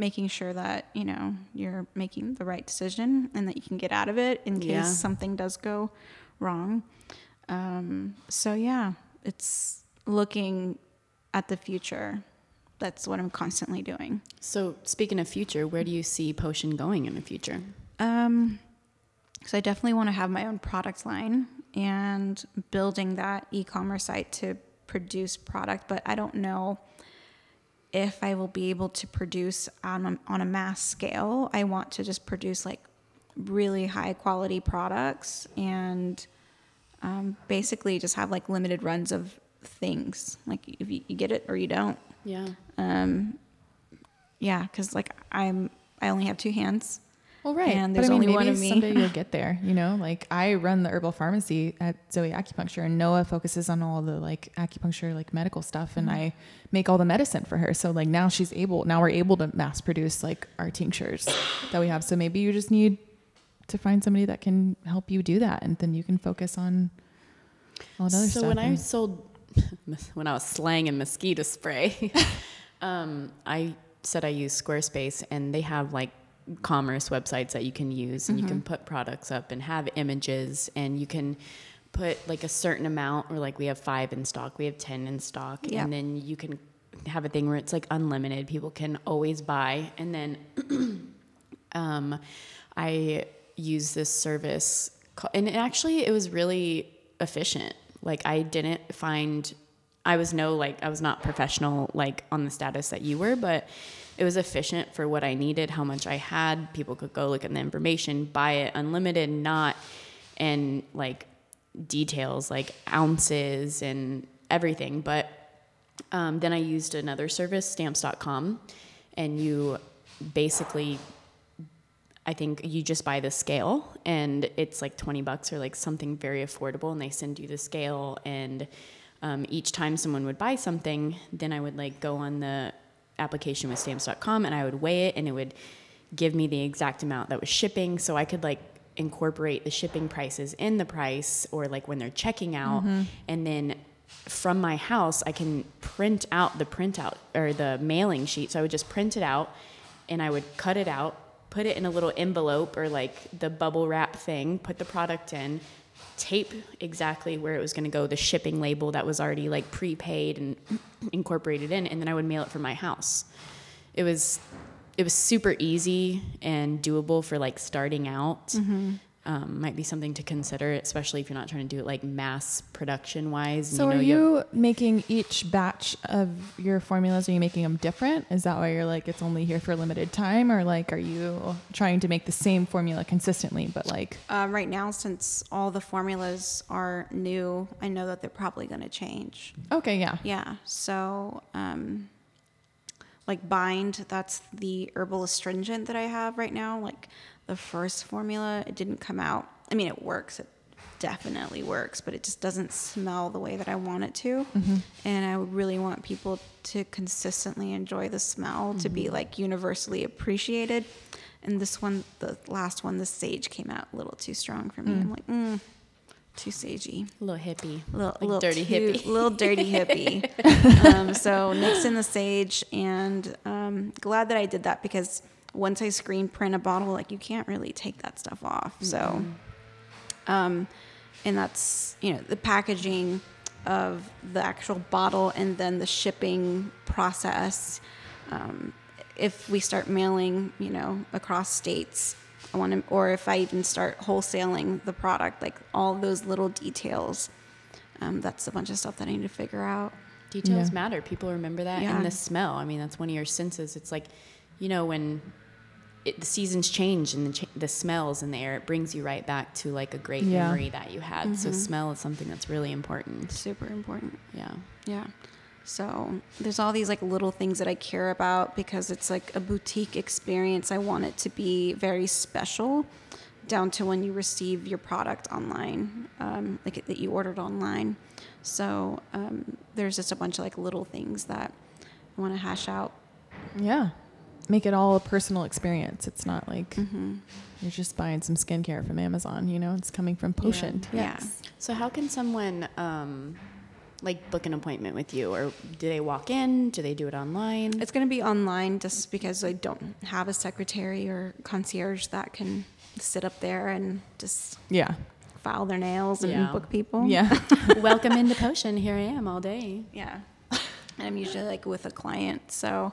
making sure that you know you're making the right decision and that you can get out of it in case Yeah. something does go wrong. Um, so yeah, it's looking at the future. That's what I'm constantly doing. So speaking of future, where do you see Potion going in the future? Um, so I definitely want to have my own product line and building that e-commerce site to produce product, but I don't know if I will be able to produce on a, on a mass scale. I want to just produce like really high quality products and um, basically just have like limited runs of things. Like if you, you get it or you don't. Yeah. Um, yeah, because like I'm I only have two hands. Well, right. And but I mean, only one maybe of me. someday you'll get there. You know, like I run the herbal pharmacy at Zoe Acupuncture, and Noah focuses on all the like acupuncture, like medical stuff, and I make all the medicine for her. So like now she's able. Now we're able to mass produce like our tinctures that we have. So maybe you just need to find somebody that can help you do that, and then you can focus on all the other so stuff. when I sold, when I was slanging mosquito spray, um, I said I use Squarespace, and they have like commerce websites that you can use, and you Mm-hmm. can put products up and have images, and you can put like a certain amount, or like we have five in stock, we have ten in stock, Yeah. and then you can have a thing where it's like unlimited. People can always buy, and then um, I use this service, and it actually it was really efficient. Like I didn't find, I was no like I was not professional like on the status that you were, but it was efficient for what I needed, how much I had. People could go look at the information, buy it unlimited, not and like details like ounces and everything. But um, then I used another service, stamps.com, and you basically, I think you just buy the scale and it's like 20 bucks or like something very affordable, and they send you the scale. And um, each time someone would buy something, then I would like go on the application with stamps.com and I would weigh it and it would give me the exact amount that was shipping. So I could like incorporate the shipping prices in the price or like when they're checking out. Mm-hmm. And then from my house I can print out the printout or the mailing sheet. So I would just print it out and I would cut it out put it in a little envelope or like the bubble wrap thing put the product in tape exactly where it was going to go the shipping label that was already like prepaid and incorporated in and then I would mail it from my house it was it was super easy and doable for like starting out. Mm-hmm. Um, might be something to consider, especially if you're not trying to do it like mass production wise. So are you making each batch of your formulas? Are you making them different? Is that why you're like it's only here for a limited time, or like are you trying to make the same formula consistently, but like Uh, right now, since all the formulas are new, I know that they're probably going to change. okay, yeah, Yeah. So, um, like Bind, that's the herbal astringent that I have right now. Like the first formula, it didn't come out. I mean, it works. It definitely works, but it just doesn't smell the way that I want it to. And I would really want people to consistently enjoy the smell, to be like universally appreciated. And this one, the last one, the sage came out a little too strong for me. I'm like, mm, too sagey a little hippie, little, like little dirty too- hippie? little dirty hippie. um, so in the sage, and um, glad that I did that because once I screen print a bottle, like you can't really take that stuff off. So, um, and that's you know the packaging of the actual bottle and then the shipping process. Um, if we start mailing, you know, across states, I want to, or if I even start wholesaling the product, like all those little details, um, that's a bunch of stuff that I need to figure out. Details Yeah. matter. People remember that, Yeah. and the smell. I mean, that's one of your senses. It's like, you know, when it, the seasons change and the, ch- the smells in the air, it brings you right back to like a great Yeah. memory that you had. Mm-hmm. So smell is something that's really important. Super important. Yeah. Yeah. So there's all these like little things that I care about because it's like a boutique experience. I want it to be very special, down to when you receive your product online, um, like that you ordered online. So um, there's just a bunch of like little things that I want to hash out. yeah, make it all a personal experience. It's not like Mm-hmm. you're just buying some skincare from Amazon. You know, it's coming from Potion. Yeah. So how can someone um, like book an appointment with you, or do they walk in? Do they do it online? It's going to be online just because I don't have a secretary or concierge that can sit up there and just yeah, file their nails and Yeah. book people. yeah. Welcome into Potion. Here I am all day. Yeah. And I'm usually like with a client. So,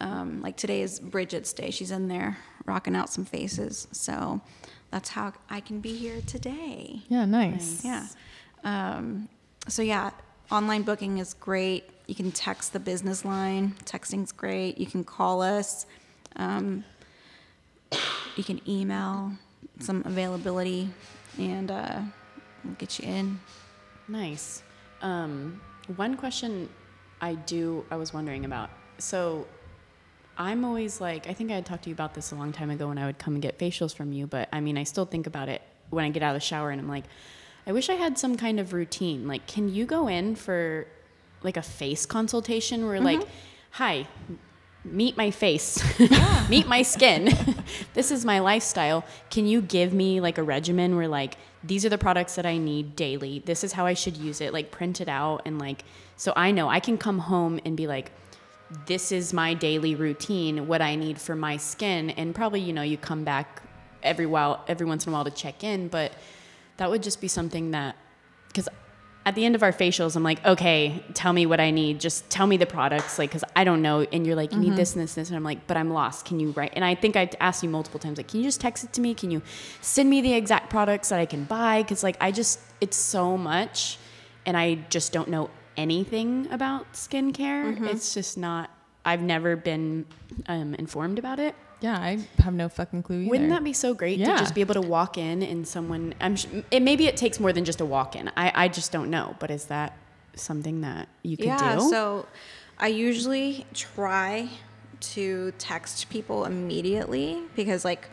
um, like today is Bridget's day. She's in there rocking out some faces. So that's how I can be here today. yeah, nice. Yeah. Um, so, yeah, online booking is great. You can text the business line, texting's great. You can call us. Um, you can email some availability and uh, we'll get you in. Nice. Um, one question I do, I was wondering about. So I'm always like, I think I had talked to you about this a long time ago when I would come and get facials from you, but I mean, I still think about it when I get out of the shower and I'm like, I wish I had some kind of routine. Like, can you go in for like a face consultation where, like, mm-hmm. hi, meet my face, meet my skin. this is my lifestyle. Can you give me like a regimen where like these are the products that I need daily. This is how I should use it. Like print it out and like so I know I can come home and be like this is my daily routine, what I need for my skin and probably you know you come back every while every once in a while to check in, but that would just be something that cuz at the end of our facials, I'm like, okay, tell me what I need. Just tell me the products, like, because I don't know. And you're like, you need mm-hmm. this and this and this. And I'm like, but I'm lost. Can you write? And I think I asked you multiple times, like, can you just text it to me? Can you send me the exact products that I can buy? Because, like, I just, it's so much. And I just don't know anything about skincare. It's just not, I've never been um, informed about it. Yeah, I have no fucking clue either. Wouldn't that be so great to just be able to walk in and someone? I'm. sh- It maybe it takes more than just a walk in. I I just don't know. But is that something that you could yeah, do? so I usually try to text people immediately because like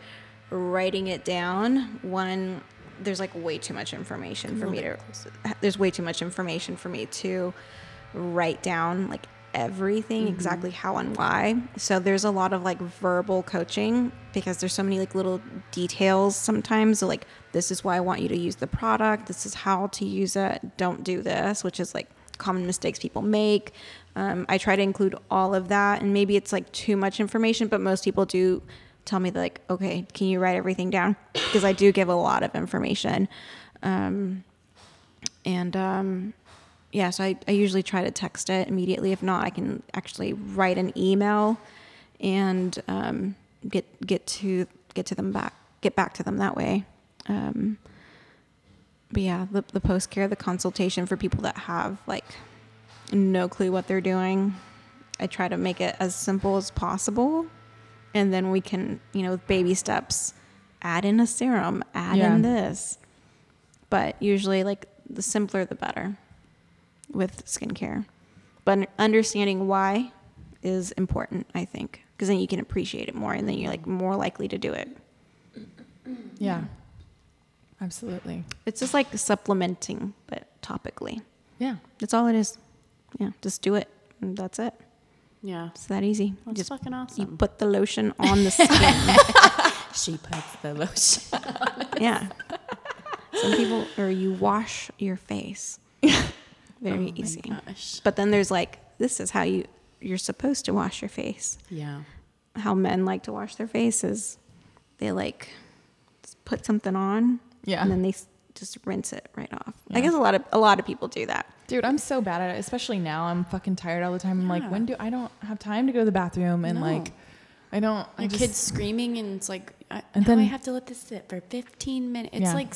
writing it down, one there's like way too much information for me to there's way too much information for me to write down like everything exactly how and why. So there's a lot of like verbal coaching because there's so many like little details sometimes. So like this is why I want you to use the product. This is how to use it. Don't do this, which is like common mistakes people make. Um, I try to include all of that, and maybe it's like too much information, but most people do tell me like, okay, can you write everything down? Because I do give a lot of information. Um, and um, yeah, so I, I usually try to text it immediately. If not, I can actually write an email and um, get get to get to them back get back to them that way. Um, but yeah, the, the post care, the consultation for people that have like no clue what they're doing, I try to make it as simple as possible, and then we can you know with baby steps, add in a serum, add Yeah. in this, but usually like the simpler the better with skincare. But understanding why is important, I think, because then you can appreciate it more, and then you're like more likely to do it. Yeah. Absolutely. It's just like supplementing, but topically. Yeah. That's all it is. Yeah, just do it. And that's it. Yeah, It's that easy. You that's just fucking awesome. you put the lotion on the skin. she puts the lotion. yeah. Some people, or you wash your face. Very oh easy. Oh Gosh. But then there's like, this is how you you're supposed to wash your face. Yeah. How men like to wash their faces, they like put something on, Yeah. and then they s- just rinse it right off. I guess a lot of a lot of people do that. Dude, I'm so bad at it, especially now. I'm fucking tired all the time. I'm like, when do I don't have time to go to the bathroom and No. like I don't I My just kids screaming, and it's like, I, And then I have to let this sit for 15 minutes. It's Yeah. like,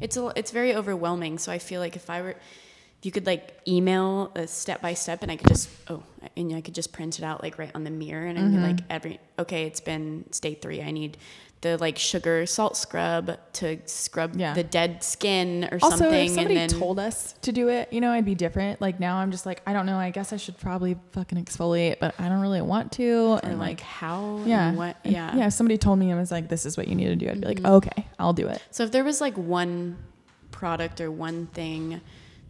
it's a, it's very overwhelming. So I feel like if I were, if you could like email a step by step, and I could just, oh, and I could just print it out like right on the mirror, and I'd Mm-hmm. be like, every, okay, it's been it's day three. I need the like sugar salt scrub to scrub Yeah. the dead skin or also something, if somebody and then told us to do it, you know, I'd be different. Like now I'm just like, I don't know, I guess I should probably fucking exfoliate, but I don't really want to. And like like how, yeah. and what, yeah, Mm-hmm. Yeah. If somebody told me and was like, this is what you need to do, I'd be like, okay, I'll do it. So if there was like one product or one thing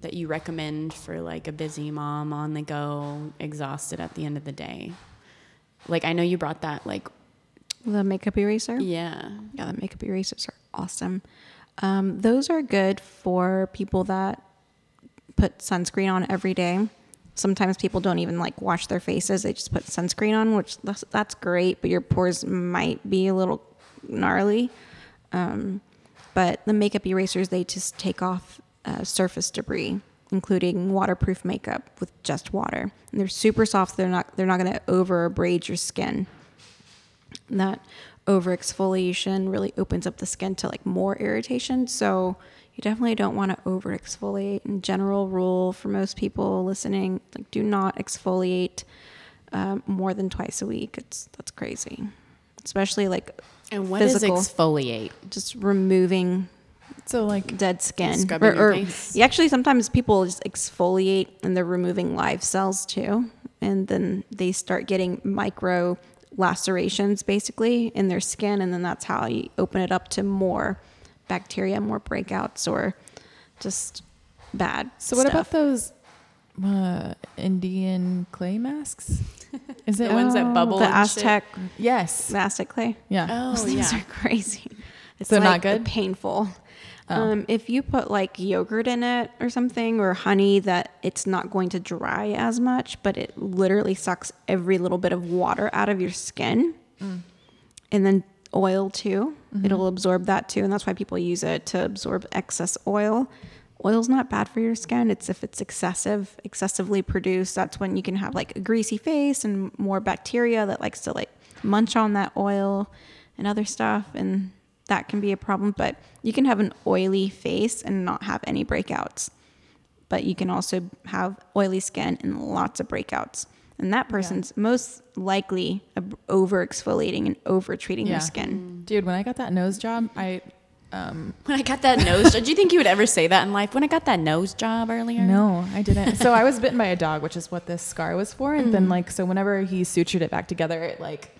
that you recommend for like a busy mom on the go, exhausted at the end of the day, like I know you brought that like The makeup eraser. yeah Yeah, the makeup erasers are awesome. Um, those are good for people that put sunscreen on every day. Sometimes people don't even like wash their faces; they just put sunscreen on, which that's, that's great. But your pores might be a little gnarly. Um, but the makeup erasers they just take off uh, surface debris, including waterproof makeup with just water. And they're super soft. They're not they're not going to over abrade your skin that over exfoliation really opens up the skin to like more irritation. So you definitely don't want to over exfoliate. In general rule for most people listening, like do not exfoliate um, more than twice a week. It's that's crazy, especially like and what is Physical. exfoliate just removing So like dead skin. Face. yeah, actually, sometimes people just exfoliate and they're removing live cells too, and then they start getting micro lacerations basically in their skin, and then that's how you open it up to more bacteria, more breakouts, or just bad. So what about those uh, Indian clay masks? Is it The ones that bubble the and shit? Aztec Yes. the Aztec clay? Yeah. oh Those things yeah are crazy. It's So not like good? Painful. Oh. Um, if you put like yogurt in it or something or honey, that it's not going to dry as much, but it literally sucks every little bit of water out of your skin, Mm. and then oil too. Mm-hmm. It'll absorb that too, and that's why people use it to absorb excess oil. oil's not bad for your skin. It's if it's excessive, excessively produced. That's when you can have like a greasy face and more bacteria that likes to like munch on that oil and other stuff. And that can be a problem. But you can have an oily face and not have any breakouts. But you can also have oily skin and lots of breakouts. And that person's most likely over exfoliating and over treating Yeah. their skin. Dude, when I got that nose job, I um When I got that nose job, do you think you would ever say that in life? When I got that nose job earlier? no, I didn't. So I was bitten by a dog, which is what this scar was for. And then like so whenever he sutured it back together, it like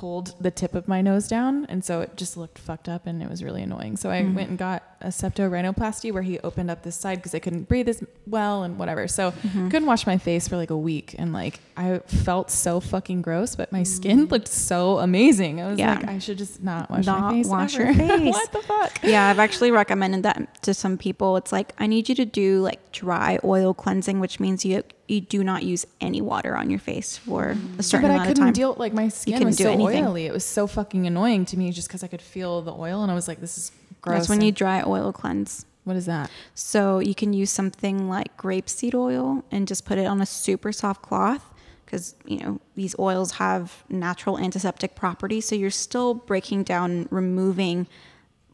pulled the tip of my nose down and so it just looked fucked up and it was really annoying. So I hmm. went and got a septorhinoplasty where he opened up this side because I couldn't breathe as well and whatever. So mm-hmm. couldn't wash my face for like a week and like I felt so fucking gross, but my skin mm. looked so amazing. I was Yeah. like, I should just not wash Not my face. wash ever. your face. what the fuck? yeah, I've actually recommended that to some people. It's like I need you to do like dry oil cleansing, which means you you do not use any water on your face for a mm. certain but I amount of couldn't time. deal like my skin was so anything. oily. It was so fucking annoying to me just because I could feel the oil and I was like, this is gross. That's when you dry oil cleanse. what is that? So you can use something like grapeseed oil and just put it on a super soft cloth because you know these oils have natural antiseptic properties. So you're still breaking down, removing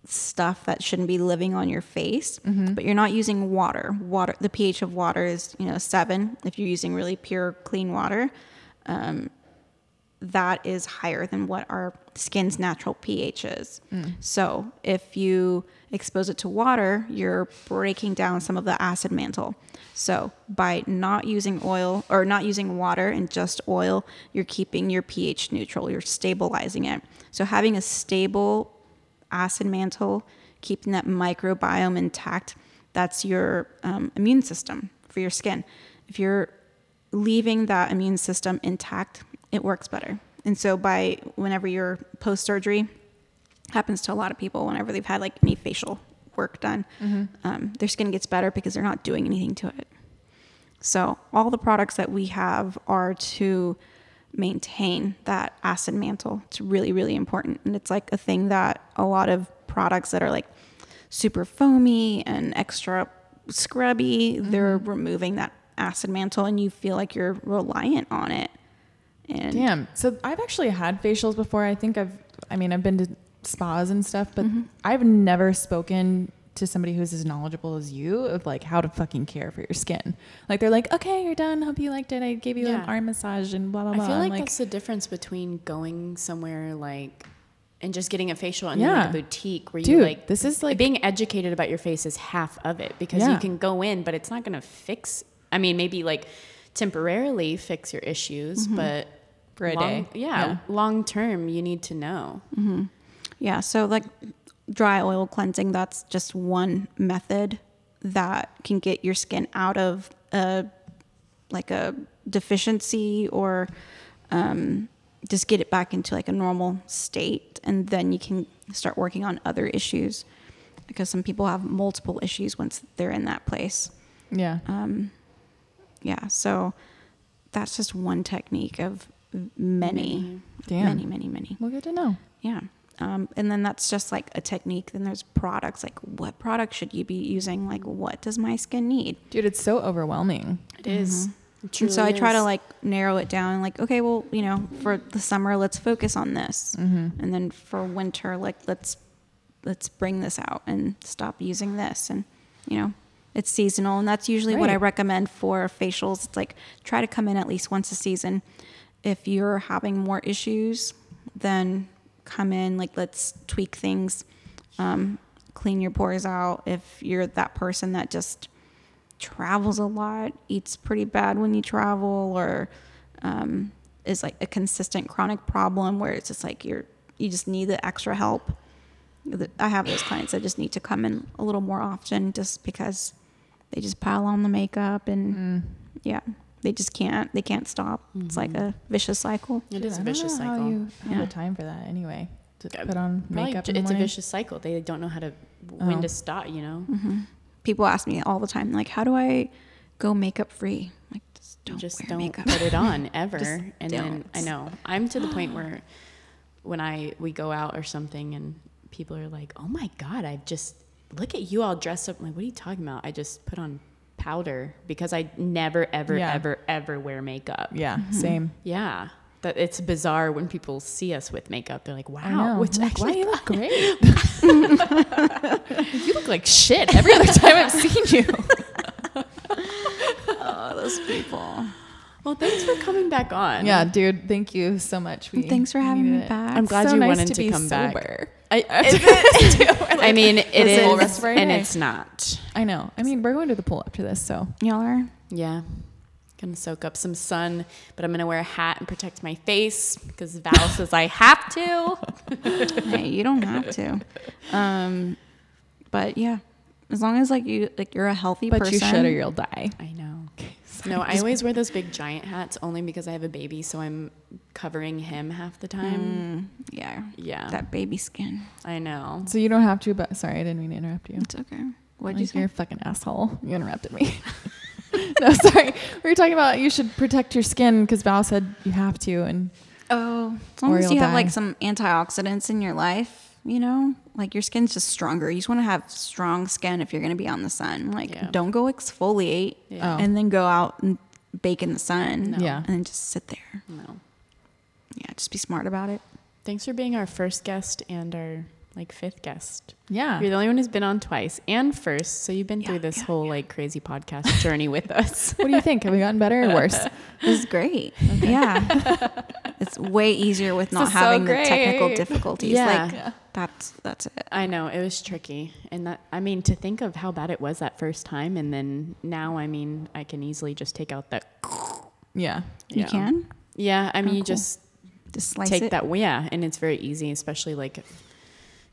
stuff that shouldn't be living on your face, but you're not using water. Water, the pH of water is you know seven. If you're using really pure, clean water, um, that is higher than what our skin's natural pH is. So if you expose it to water, you're breaking down some of the acid mantle. So by not using oil or not using water and just oil, you're keeping your pH neutral, you're stabilizing it. So having a stable acid mantle, keeping that microbiome intact, that's your um, immune system for your skin. If you're leaving that immune system intact, it works better. And so by whenever you're post surgery, happens to a lot of people whenever they've had like any facial work done, um, their skin gets better because they're not doing anything to it. So all the products that we have are to maintain that acid mantle. It's really, really important. And it's like a thing that a lot of products that are like super foamy and extra scrubby, they're removing that acid mantle and you feel like you're reliant on it. And Damn. So I've actually had facials before. I think I've, I mean, I've been to spas and stuff, but Mm-hmm. I've never spoken to somebody who's as knowledgeable as you of like how to fucking care for your skin. Like they're like, okay, you're done. Hope you liked it. I gave you Yeah. an arm massage and blah blah I blah. feel I'm like, that's the difference between going somewhere like and just getting a facial and Yeah. like a boutique where you Dude, like this is like- being educated about your face is half of it because Yeah. you can go in but it's not going to fix I mean maybe like temporarily fix your issues but For a long, day. Yeah, Yeah. long term you need to know. Yeah, so like dry oil cleansing, that's just one method that can get your skin out of a like a deficiency or um, just get it back into like a normal state, and then you can start working on other issues because some people have multiple issues once they're in that place. yeah. Um, yeah, so that's just one technique of many, Damn. many, many, many. well, good to know. Yeah. Um, and then that's just like a technique. Then there's products like what product should you be using? Like what does my skin need? Dude, it's so overwhelming. It is. It and so I try to like narrow it down. Like okay, well you know for the summer let's focus on this, and then for winter like let's let's bring this out and stop using this. And you know it's seasonal, and that's usually what I recommend for facials. It's like try to come in at least once a season. If you're having more issues, then come in like let's tweak things. Um, clean your pores out. If you're that person that just travels a lot eats pretty bad when you travel or um, is like a consistent chronic problem where it's just like you're you just need the extra help. I have those clients that just need to come in a little more often just because they just pile on the makeup and yeah they just can't they can't stop it's like mm-hmm. a vicious cycle It is I a don't vicious know How cycle. you have Yeah. the time for that anyway? To Yeah, put on Probably makeup. j- in the it's a vicious cycle. They don't know how to when Oh. to stop. You know, mm-hmm. people ask me all the time like how do i go makeup free like just don't just wear don't makeup put it on ever. Just and then I know I'm to the point where when I we go out or something and people are like, "Oh my god, I've just look at you all dressed up. I'm like, what are you talking about? I just put on powder because I never, ever, Yeah. ever, ever wear makeup. Yeah, mm-hmm. same. Yeah. That it's bizarre when people see us with makeup. They're like, wow, which like, why actually you look great? you look like shit every other time I've seen you. Oh, those people. Well, thanks for coming back on. Yeah, dude, thank you so much. We Thanks for having me it. back. I'm glad so you nice wanted to, to be come back. sober. I, I I mean, it is, This whole is, rest of our and day. it's not. I know. I mean, we're going to the pool after this, so Y'all are? Yeah. Gonna soak up some sun, but I'm gonna wear a hat and protect my face because Val says I have to. hey, you don't have to. Um, but yeah, as long as like you like you're a healthy but person. you should or you'll die. I know. No, I always wear those big giant hats only because I have a baby, so I'm covering him half the time. Mm, yeah, Yeah, that baby skin. I know. So you don't have to. But sorry, I didn't mean to interrupt you. It's okay. What'd Like, you say? You're a fucking asshole. You interrupted me. no, sorry. We were talking about you should protect your skin because Val said you have to, and Oh, as long as you'll you have die. like some antioxidants in your life, you know, like your skin's just stronger. You just want to have strong skin if you're going to be on the sun. Like, Yeah. don't go exfoliate Yeah. And then go out and bake in the sun. No. Yeah. And then just sit there. No. Yeah, just be smart about it. Thanks for being our first guest and our like fifth guest. yeah, You're the only one who's been on twice and first, so you've been Yeah, through this yeah, whole like crazy podcast journey with us. what do you think? Have we gotten better or worse? This is great. Yeah. it's way easier with not is so having the technical difficulties. Yeah. Like, Yeah. that's, that's it. I know it was tricky, and that I mean to think of how bad it was that first time, and then now I mean I can easily just take out that. Yeah, You Yeah. can Yeah, I mean Oh, you cool. just just slice take it. that. Yeah, and it's very easy, especially like.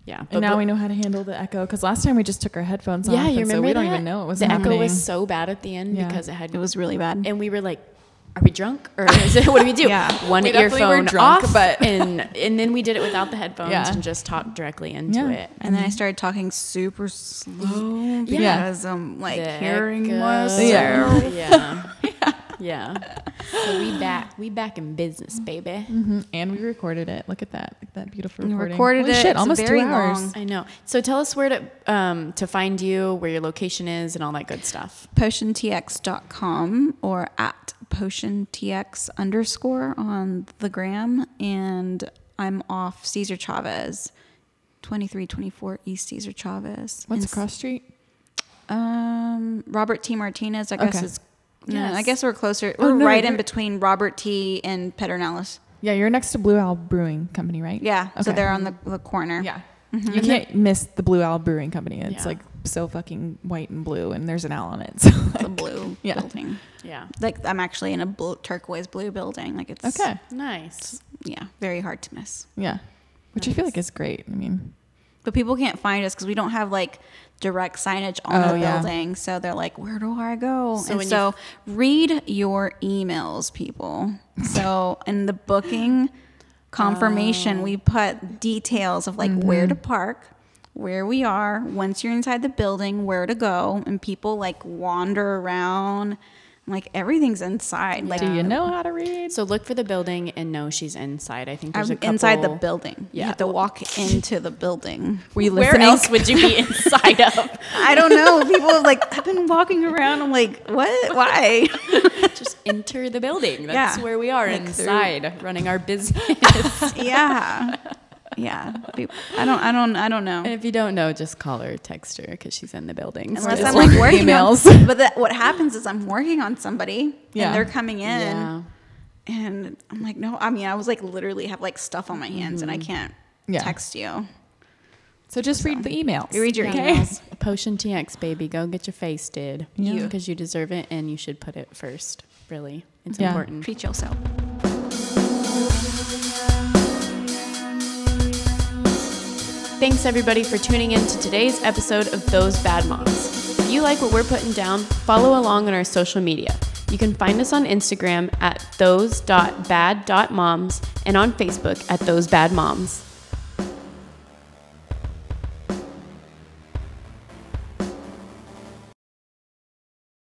Yeah, and now we know how to handle the echo because last time we just took our headphones Yeah, off, you and so remember we don't even know what was the happening. echo was so bad at the end Yeah. because it had It was really bad. and we were like are we drunk or is it, what do we do Yeah. one We definitely were earphone drunk, off but- and and then we did it without the headphones Yeah. and just talked directly into Yeah. it And then I started talking super slow Yeah. because I'm like The hearing echo. myself. Yeah. yeah yeah so we back we back in business baby hmm And we recorded it. Look at that, Look at that beautiful We recording. recorded Holy it. Shit, It's almost very two hours. long. I know. So tell us where to um, to find you, where your location is, and all that good stuff. potiontx.com or at potiontx underscore on the gram and i'm off cesar chavez 2324 east cesar chavez What's And- across street? um robert t martinez i guess Okay. is no, Yes. i guess we're closer Oh, we're no, right in between robert t and pedernales Yeah, you're next to Blue Owl Brewing Company, right? yeah so they're on the, the corner Yeah. Mm-hmm. You can't miss the Blue Owl Brewing Company. It's Yeah. like so fucking white and blue, and there's an owl on it. So it's a blue Yeah. building Yeah. like i'm actually in a blue, turquoise blue building like it's okay, Nice. yeah very hard to miss yeah, which I feel like is great. I mean, But people can't find us because we don't have like direct signage on Oh, the yeah. building. So they're like, where do I go? So and when you- read your emails, people. So in the booking confirmation, Oh. we put details of like where to mm-hmm. park, where we are, once you're inside the building, where to go. And people like wander around. Like everything's inside. Like do you uh, know how to read? So look for the building and know she's inside. I think there's I'm a couple. inside the building. You Yeah. have to walk into the building. Were you Where else would you be inside of? I don't know. People have like I've been walking around. I'm like, what? Why? Just enter the building. That's Yeah. where we are Like through- inside, running our business. yeah, yeah. I don't. I don't. I don't know. and if you don't know, just call her, text her, because she's in the building. Unless still. I'm like working emails. on. But that, what happens is I'm working on somebody, Yeah. and they're coming in, yeah. and I'm like, no. I mean, I was like literally have like stuff on my hands, and I mm-hmm. can't Yeah. text you. So just read the emails. You read your okay? emails. Potion TX, baby. Go get your face did. Yeah. Because you deserve it and you should put it first. Really. It's Yeah. important. Treat yourself. Thanks everybody for tuning in to today's episode of Those Bad Moms. If you like what we're putting down, follow along on our social media. You can find us on Instagram at those.bad.moms and on Facebook at those bad moms.